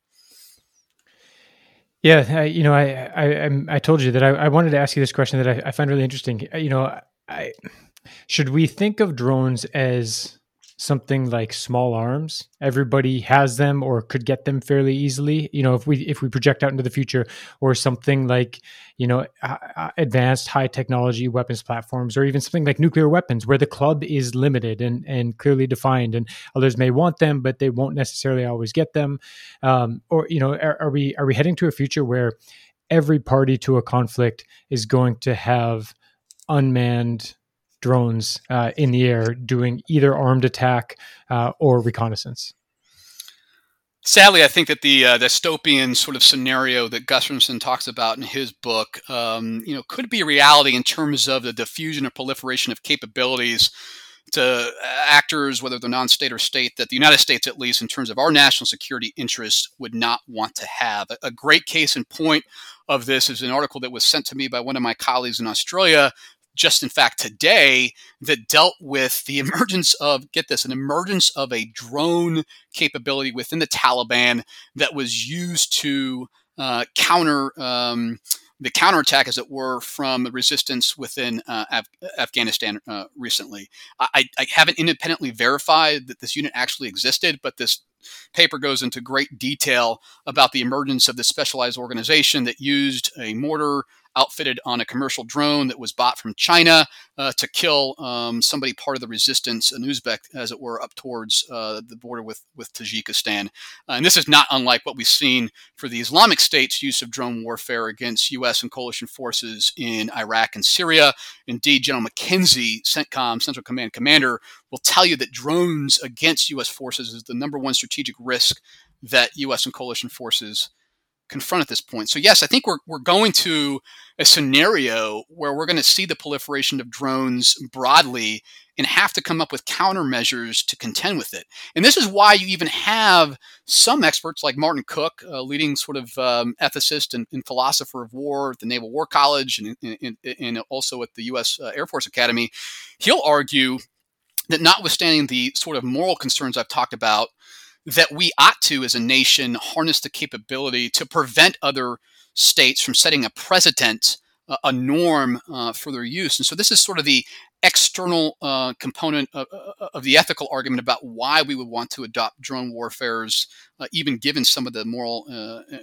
Yeah, I, you know, I, I I told you that I, I wanted to ask you this question that I, I find really interesting. You know, I should we think of drones as something like small arms. Everybody has them or could get them fairly easily. You know if we if we project out into the future or something like you know advanced high technology weapons platforms or even something like nuclear weapons where the club is limited and and clearly defined and others may want them but they won't necessarily always get them. Um, or you know are, are we are we heading to a future where every party to a conflict is going to have unmanned drones uh, in the air doing either armed attack uh, or reconnaissance. Sadly, I think that the uh, dystopian sort of scenario that Gusterson talks about in his book, um, you know, could be a reality in terms of the diffusion or proliferation of capabilities to actors, whether they're non-state or state, that the United States, at least in terms of our national security interests, would not want to have. A great case in point of this is an article that was sent to me by one of my colleagues in Australia just in fact today that dealt with the emergence of get this an emergence of a drone capability within the Taliban that was used to uh, counter um, the counterattack, as it were, from the resistance within uh, Af- Afghanistan uh, recently. I, I, haven't independently verified that this unit actually existed, but this paper goes into great detail about the emergence of this specialized organization that used a mortar outfitted on a commercial drone that was bought from China uh, to kill um, somebody part of the resistance, an Uzbek, as it were, up towards uh, the border with, with Tajikistan. Uh, and this is not unlike what we've seen for the Islamic State's use of drone warfare against U.S. and coalition forces in Iraq and Syria. Indeed, General McKenzie, CENTCOM, Central Command Commander, will tell you that drones against U.S. forces is the number one strategic risk that U.S. and coalition forces confront at this point. So yes, I think we're we're going to a scenario where we're going to see the proliferation of drones broadly and have to come up with countermeasures to contend with it. And this is why you even have some experts like Martin Cook, a leading sort of um, ethicist and, and, philosopher of war at the Naval War College and, and, and also at the U.S. Uh, Air Force Academy. He'll argue that notwithstanding the sort of moral concerns I've talked about, that we ought to, as a nation, harness the capability to prevent other states from setting a precedent, uh, a norm uh, for their use. And so this is sort of the external uh, component of, uh, of, the ethical argument about why we would want to adopt drone warfares, uh, even given some of the moral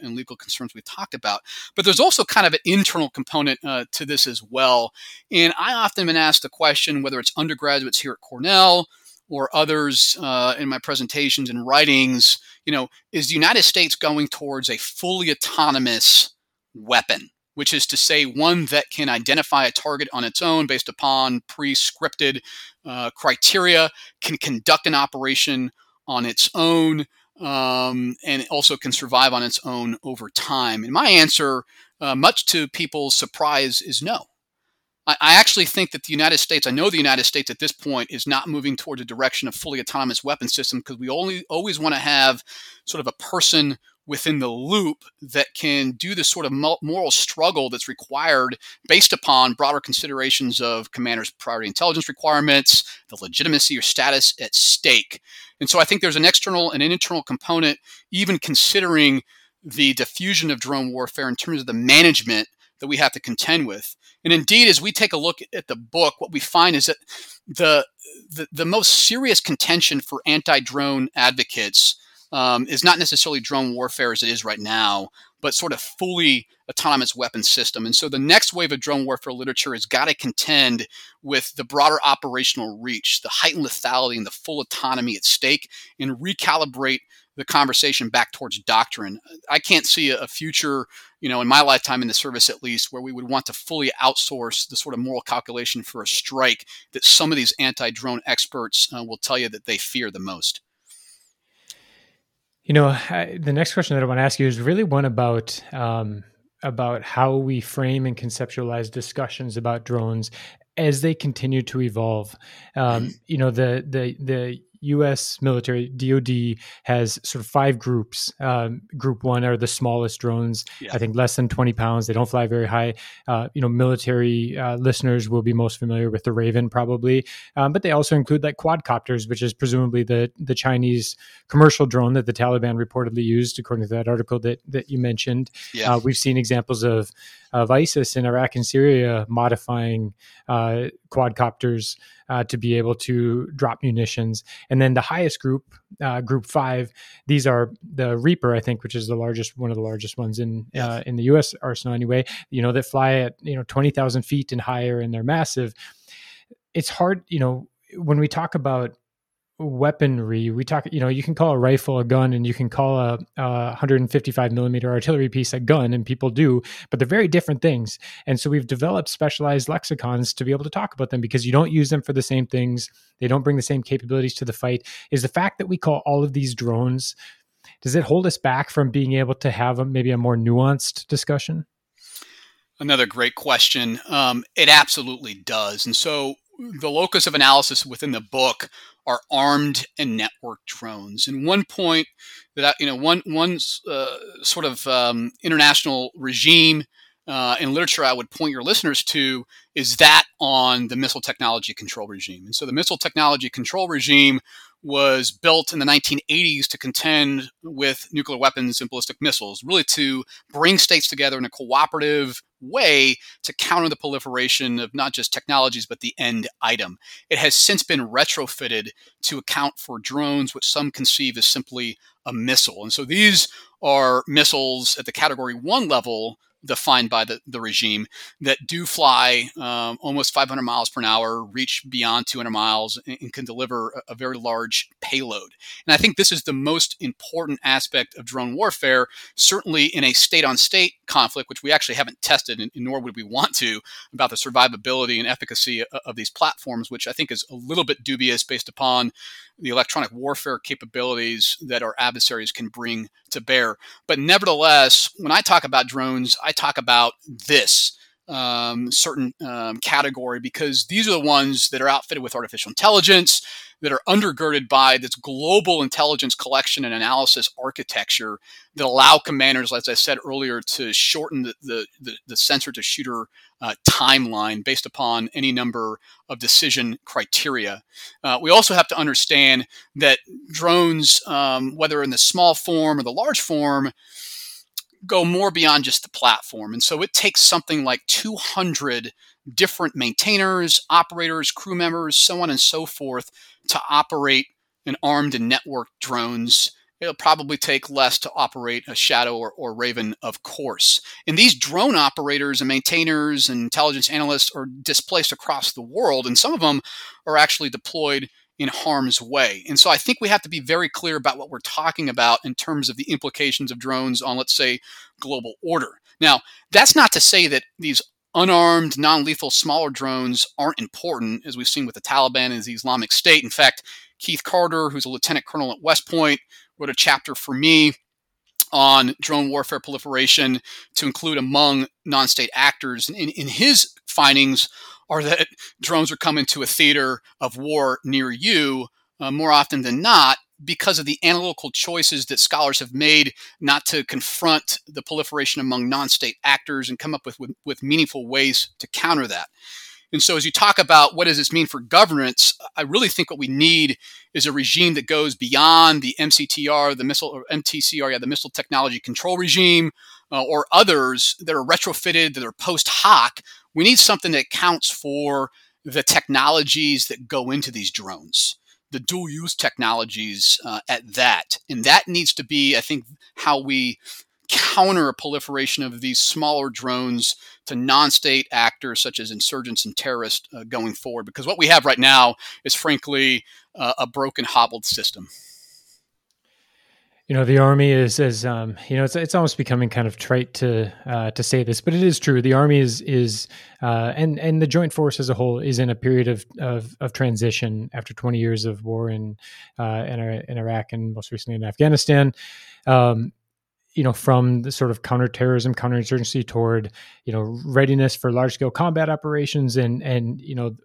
and legal concerns we've talked about. But there's also kind of an internal component to this as well. And I often been asked the question, whether it's undergraduates here at Cornell, or others uh, in my presentations and writings, you know, is the United States going towards a fully autonomous weapon, which is to say, one that can identify a target on its own based upon pre scripted uh, criteria, can conduct an operation on its own, um, and also can survive on its own over time? And my answer, uh, much to people's surprise, is no. I, actually think that the United States, I know the United States at this point is not moving towards a direction of fully autonomous weapon system because we only always want to have sort of a person within the loop that can do the sort of moral struggle that's required based upon broader considerations of commanders' priority intelligence requirements, the legitimacy or status at stake. And so I think there's an external and an internal component, even considering the diffusion of drone warfare in terms of the management that we have to contend with. And indeed, as we take a look at the book, what we find is that the the, the most serious contention for anti-drone advocates um, is not necessarily drone warfare as it is right now, but sort of fully autonomous weapon system. And so the next wave of drone warfare literature has got to contend with the broader operational reach, the heightened lethality, and the full autonomy at stake, and recalibrate the conversation back towards doctrine. I can't see a, future, you know, in my lifetime in the service at least, where we would want to fully outsource the sort of moral calculation for a strike that some of these anti-drone experts uh, will tell you that they fear the most. You know, I, the next question that I want to ask you is really one about um, about how we frame and conceptualize discussions about drones as they continue to evolve. Um, you know, the the the U.S. military DoD has sort of five groups. Um, group one are the smallest drones. Yeah. I think less than 20 pounds. They don't fly very high. Uh, you know, military uh, listeners will be most familiar with the Raven, probably. Um, but they also include like quadcopters, which is presumably the the Chinese commercial drone that the Taliban reportedly used, according to that article that that you mentioned. Yeah. Uh, we've seen examples of of ISIS in Iraq and Syria modifying uh, quadcopters uh, to be able to drop munitions. And then the highest group, uh, Group Five, these are the Reaper, I think, which is the largest, one of the largest ones in uh, in the U.S. arsenal anyway. You know that fly at you know twenty thousand feet and higher, and they're massive. It's hard, you know, when we talk about weaponry we talk you know you can call a rifle a gun and you can call a, a 155 millimeter artillery piece a gun and people do but they're very different things. And so we've developed specialized lexicons to be able to talk about them because you don't use them for the same things. They don't bring the same capabilities to the fight. Is the fact that we call all of these drones does it hold us back from being able to have a, maybe a more nuanced discussion? Another great question. Um, it absolutely does. And so the locus of analysis within the book are armed and networked drones. And one point that you know, one one uh, sort of um, international regime uh, in literature I would point your listeners to is that on the missile technology control regime. And so the missile technology control regime was built in the 1980s to contend with nuclear weapons and ballistic missiles, really to bring states together in a cooperative way to counter the proliferation of not just technologies, but the end item. It has since been retrofitted to account for drones, which some conceive as simply a missile. And so these are missiles at the category one level defined by the, the regime that do fly um, almost 500 miles per hour, reach beyond 200 miles, and, and can deliver a, a, very large payload. And I think this is the most important aspect of drone warfare, certainly in a state on state conflict, which we actually haven't tested, and, nor would we want to, about the survivability and efficacy of, of these platforms, which I think is a little bit dubious based upon the electronic warfare capabilities that our adversaries can bring to bear. But nevertheless, when I talk about drones, I talk about this um, certain um, category because these are the ones that are outfitted with artificial intelligence that are undergirded by this global intelligence collection and analysis architecture that allow commanders, as I said earlier, to shorten the, the, the, the sensor to shooter uh, timeline based upon any number of decision criteria. Uh, we also have to understand that drones, um, whether in the small form or the large form, go more beyond just the platform. And so it takes something like 200 different maintainers, operators, crew members, so on and so forth to operate an armed and networked drones. It'll probably take less to operate a Shadow or, or Raven, of course. And these drone operators and maintainers and intelligence analysts are displaced across the world, and some of them are actually deployed in harm's way. And so I think we have to be very clear about what we're talking about in terms of the implications of drones on, let's say, global order. Now, that's not to say that these unarmed, non lethal, smaller drones aren't important, as we've seen with the Taliban and the Islamic State. In fact, Keith Carter, who's a lieutenant colonel at West Point, wrote a chapter for me on drone warfare proliferation to include among non state actors. And in, in his findings, are that drones are coming to a theater of war near you uh, more often than not because of the analytical choices that scholars have made not to confront the proliferation among non-state actors and come up with, with, with meaningful ways to counter that. And so, as you talk about what does this mean for governance, I really think what we need is a regime that goes beyond the MCTR, the missile or MTCR, yeah, the missile technology control regime, uh, or others that are retrofitted, that are post hoc. We need something that accounts for the technologies that go into these drones the dual use technologies uh, at that. And that needs to be, I think, how we counter a proliferation of these smaller drones to non state actors such as insurgents and terrorists uh, going forward. Because what we have right now is, frankly, uh, a broken, hobbled system you know the army is as um, you know it's it's almost becoming kind of trite to uh, to say this, but it is true. The army is is uh, and and the joint force as a whole is in a period of of, of transition after 20 years of war in uh, in, in Iraq and most recently in Afghanistan. Um, you know, from the sort of counterterrorism, counterinsurgency toward, you know, readiness for large scale combat operations and, and, you know,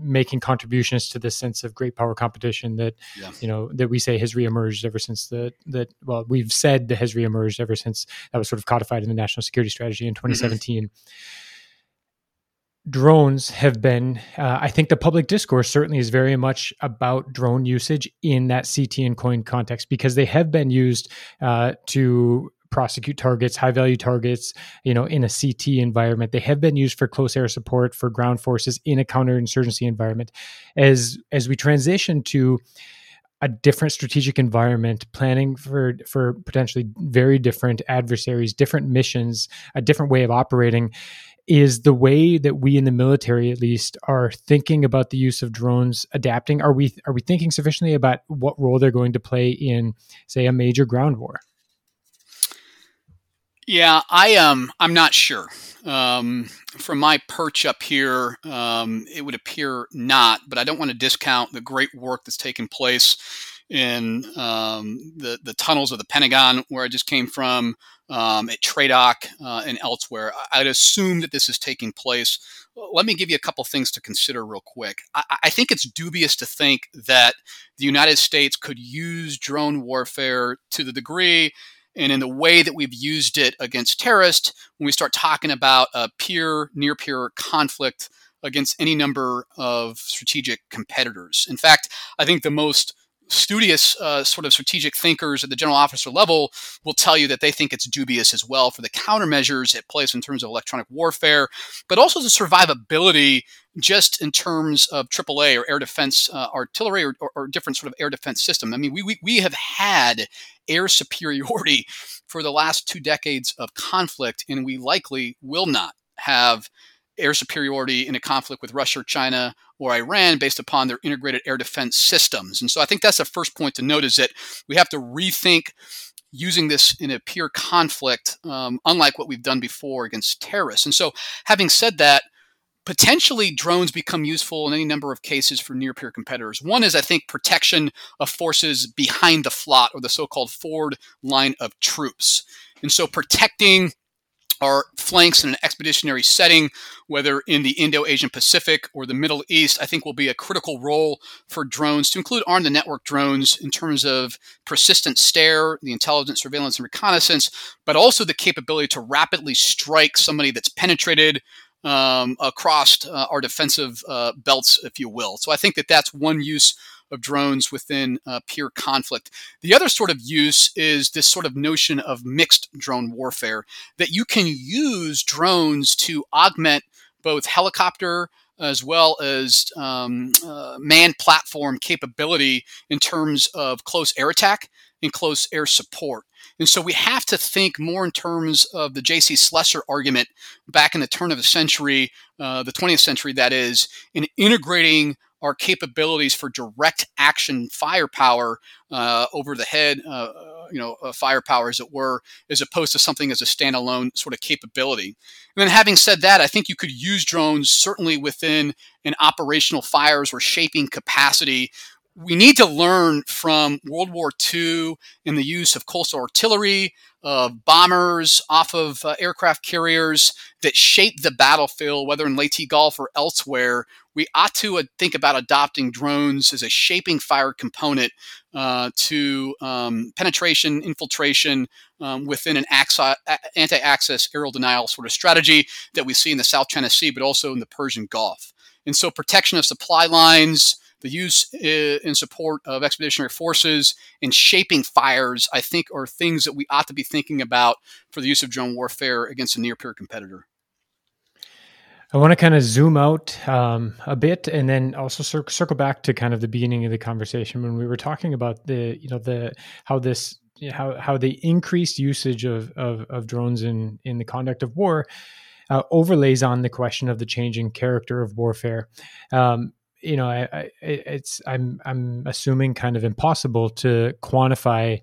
making contributions to this sense of great power competition that yeah. you know that we say has reemerged ever since the that well we've said that has reemerged ever since that was sort of codified in the national security strategy in 2017 mm-hmm. drones have been uh, i think the public discourse certainly is very much about drone usage in that ct and coin context because they have been used uh, to prosecute targets, high value targets, you know, in a CT environment. They have been used for close air support for ground forces in a counterinsurgency environment. As as we transition to a different strategic environment, planning for for potentially very different adversaries, different missions, a different way of operating is the way that we in the military at least are thinking about the use of drones adapting are we are we thinking sufficiently about what role they're going to play in say a major ground war yeah, I um I'm not sure. Um, from my perch up here, um, it would appear not, but I don't want to discount the great work that's taken place in um, the the tunnels of the Pentagon, where I just came from, um, at TRADOC uh, and elsewhere. I'd assume that this is taking place. Let me give you a couple things to consider real quick. I, I think it's dubious to think that the United States could use drone warfare to the degree and in the way that we've used it against terrorists when we start talking about a peer, near peer conflict against any number of strategic competitors. In fact, I think the most studious uh, sort of strategic thinkers at the general officer level will tell you that they think it's dubious as well for the countermeasures it plays in terms of electronic warfare, but also the survivability just in terms of AAA or air defense uh, artillery or, or, or, different sort of air defense system. I mean, we, we, we have had air superiority for the last two decades of conflict, and we likely will not have air superiority in a conflict with Russia or China or Iran based upon their integrated air defense systems. And so I think that's the first point to note is that we have to rethink using this in a peer conflict, um, unlike what we've done before against terrorists. And so, having said that, potentially drones become useful in any number of cases for near peer competitors. One is, I think, protection of forces behind the flot or the so called forward line of troops. And so, protecting our flanks in an expeditionary setting, whether in the Indo Asian Pacific or the Middle East, I think will be a critical role for drones to include arm the network drones in terms of persistent stare, the intelligence, surveillance, and reconnaissance, but also the capability to rapidly strike somebody that's penetrated um, across uh, our defensive uh, belts, if you will. So I think that that's one use of drones within uh, peer conflict. The other sort of use is this sort of notion of mixed drone warfare that you can use drones to augment both helicopter as well as um, uh, manned platform capability in terms of close air attack and close air support. And so we have to think more in terms of the J.C. Slessor argument back in the turn of the century, uh, the 20th century, that is, in integrating our capabilities for direct action firepower uh, over the head, uh, you know, uh, firepower as it were, as opposed to something as a standalone sort of capability. And then, having said that, I think you could use drones certainly within an operational fires or shaping capacity we need to learn from World War II in the use of coastal artillery, of bombers off of uh, aircraft carriers that shape the battlefield, whether in Leyte Gulf or elsewhere. We ought to uh, think about adopting drones as a shaping fire component uh, to um, penetration, infiltration um, within an anti access area denial sort of strategy that we see in the South China Sea, but also in the Persian Gulf. And so, protection of supply lines, the use in support of expeditionary forces and shaping fires, I think, are things that we ought to be thinking about for the use of drone warfare against a near peer competitor. I want to kind of zoom out um, a bit and then also cir- circle back to kind of the beginning of the conversation when we were talking about the, you know, the how this how how the increased usage of of, of drones in in the conduct of war uh, overlays on the question of the changing character of warfare. Um, you know, I, I, it's I'm I'm assuming kind of impossible to quantify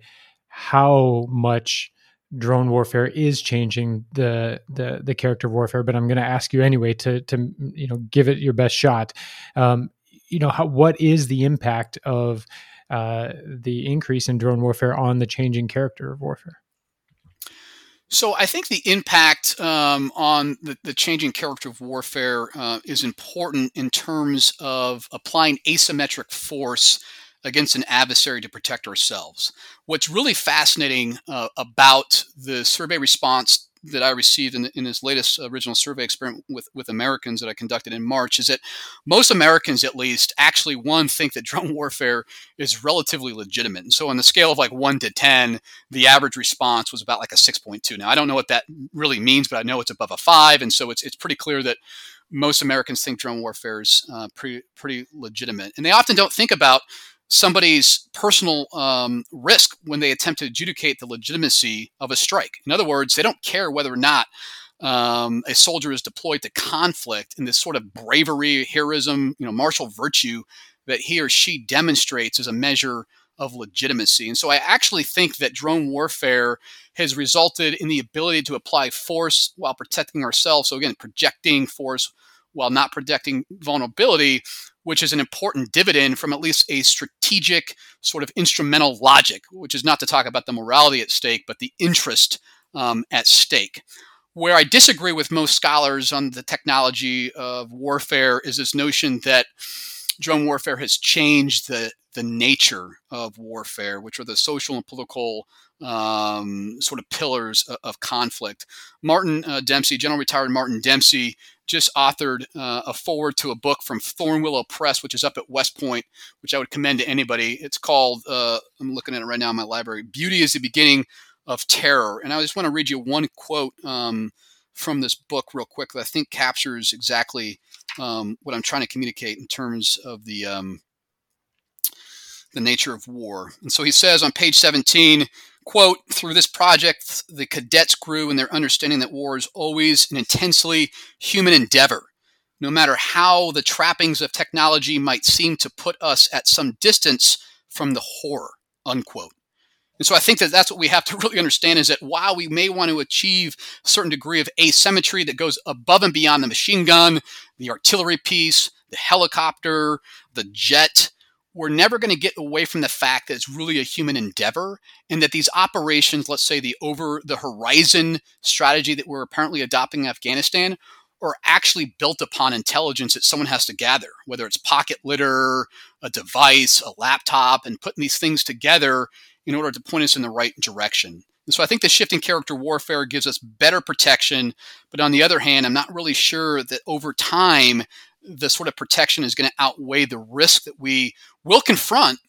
how much drone warfare is changing the the the character of warfare. But I'm going to ask you anyway to to you know give it your best shot. Um, you know, how, what is the impact of uh, the increase in drone warfare on the changing character of warfare? So I think the impact um, on the, the, changing character of warfare uh, is important in terms of applying asymmetric force against an adversary to protect ourselves. What's really fascinating uh, about the survey response that I received in, in his latest original survey experiment with, with Americans that I conducted in March is that most Americans, at least, actually one think that drone warfare is relatively legitimate. And so, on the scale of like one to ten, the average response was about like a six point two. Now, I don't know what that really means, but I know it's above a five, and so it's it's pretty clear that most Americans think drone warfare is uh, pretty legitimate, and they often don't think about somebody's personal um, risk when they attempt to adjudicate the legitimacy of a strike. In other words, they don't care whether or not um, a soldier is deployed to conflict in this sort of bravery, heroism, you know, martial virtue that he or she demonstrates as a measure of legitimacy. And so I actually think that drone warfare has resulted in the ability to apply force while protecting ourselves. So again, projecting force while not protecting vulnerability which is an important dividend from at least a strategic sort of instrumental logic, which is not to talk about the morality at stake, but the interest um, at stake. Where I disagree with most scholars on the technology of warfare is this notion that drone warfare has changed the, the nature of warfare, which are the social and political um, sort of pillars of, of conflict. Martin uh, Dempsey, General Retired Martin Dempsey, just authored uh, a foreword to a book from Thornwillow Press, which is up at West Point, which I would commend to anybody. It's called, uh, I'm looking at it right now in my library, Beauty is the Beginning of Terror. And I just want to read you one quote um, from this book real quick that I think captures exactly um, what I'm trying to communicate in terms of the. Um, the nature of war. And so he says on page 17, quote, through this project, the cadets grew in their understanding that war is always an intensely human endeavor. No matter how the trappings of technology might seem to put us at some distance from the horror, unquote. And so I think that that's what we have to really understand is that while we may want to achieve a certain degree of asymmetry that goes above and beyond the machine gun, the artillery piece, the helicopter, the jet, we're never going to get away from the fact that it's really a human endeavor and that these operations, let's say the over the horizon strategy that we're apparently adopting in Afghanistan, are actually built upon intelligence that someone has to gather, whether it's pocket litter, a device, a laptop, and putting these things together in order to point us in the right direction. And so I think the shifting character warfare gives us better protection. But on the other hand, I'm not really sure that over time the sort of protection is going to outweigh the risk that we will confront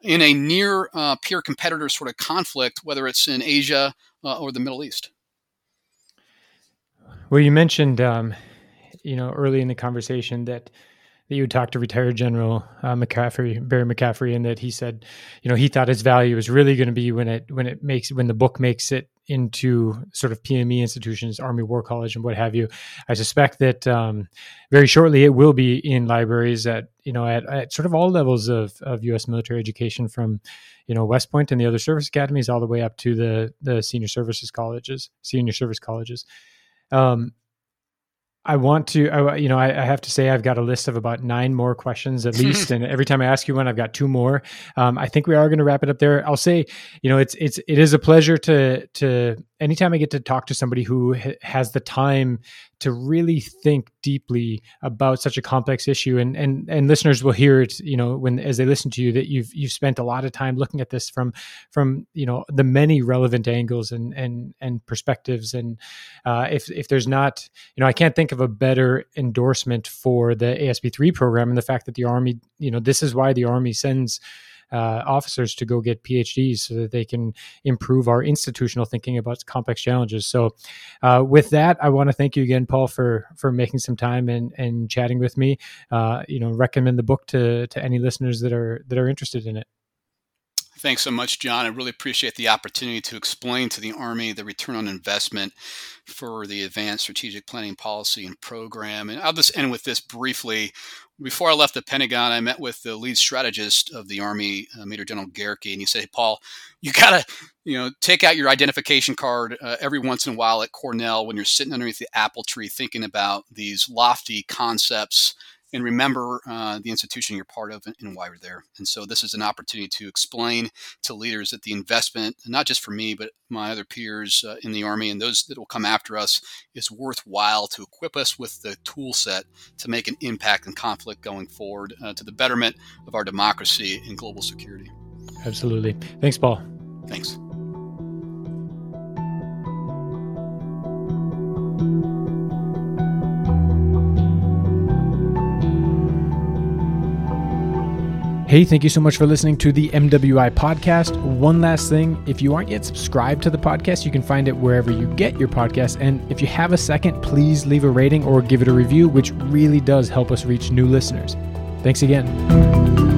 in a near uh, peer competitor sort of conflict, whether it's in Asia uh, or the Middle East. Well, you mentioned, um, you know, early in the conversation that that you talked to retired General uh, McCaffrey, Barry McCaffrey, and that he said, you know, he thought his value is really going to be when it when it makes when the book makes it into sort of PME institutions, Army War College, and what have you. I suspect that um, very shortly it will be in libraries at you know at, at sort of all levels of, of U.S. military education, from you know West Point and the other service academies, all the way up to the the senior services colleges, senior service colleges. Um, I want to, I, you know, I, I, have to say I've got a list of about nine more questions at least, and every time I ask you one, I've got two more. Um, I think we are going to wrap it up there. I'll say, you know, it's it's it is a pleasure to to anytime I get to talk to somebody who ha- has the time to really think deeply about such a complex issue, and and and listeners will hear it, you know, when as they listen to you that you've you've spent a lot of time looking at this from from you know the many relevant angles and and and perspectives, and uh, if if there's not, you know, I can't think of a better endorsement for the ASP three program and the fact that the Army, you know, this is why the Army sends uh, officers to go get PhDs so that they can improve our institutional thinking about complex challenges. So, uh, with that, I want to thank you again, Paul, for for making some time and and chatting with me. Uh, you know, recommend the book to to any listeners that are that are interested in it. Thanks so much, John. I really appreciate the opportunity to explain to the Army the return on investment for the Advanced Strategic Planning Policy and Program. And I'll just end with this briefly. Before I left the Pentagon, I met with the lead strategist of the Army, uh, Major General Gehrke, and he said, hey, Paul, you got to you know, take out your identification card uh, every once in a while at Cornell when you're sitting underneath the apple tree thinking about these lofty concepts and remember uh, the institution you're part of and, why you're there. And so this is an opportunity to explain to leaders that the investment, not just for me, but my other peers uh, in the Army and those that will come after us, is worthwhile to equip us with the tool set to make an impact in conflict going forward uh, to the betterment of our democracy and global security. Absolutely. Thanks, Paul. Thanks. Hey, thank you so much for listening to the MWI podcast. One last thing if you aren't yet subscribed to the podcast, you can find it wherever you get your podcast. And if you have a second, please leave a rating or give it a review, which really does help us reach new listeners. Thanks again.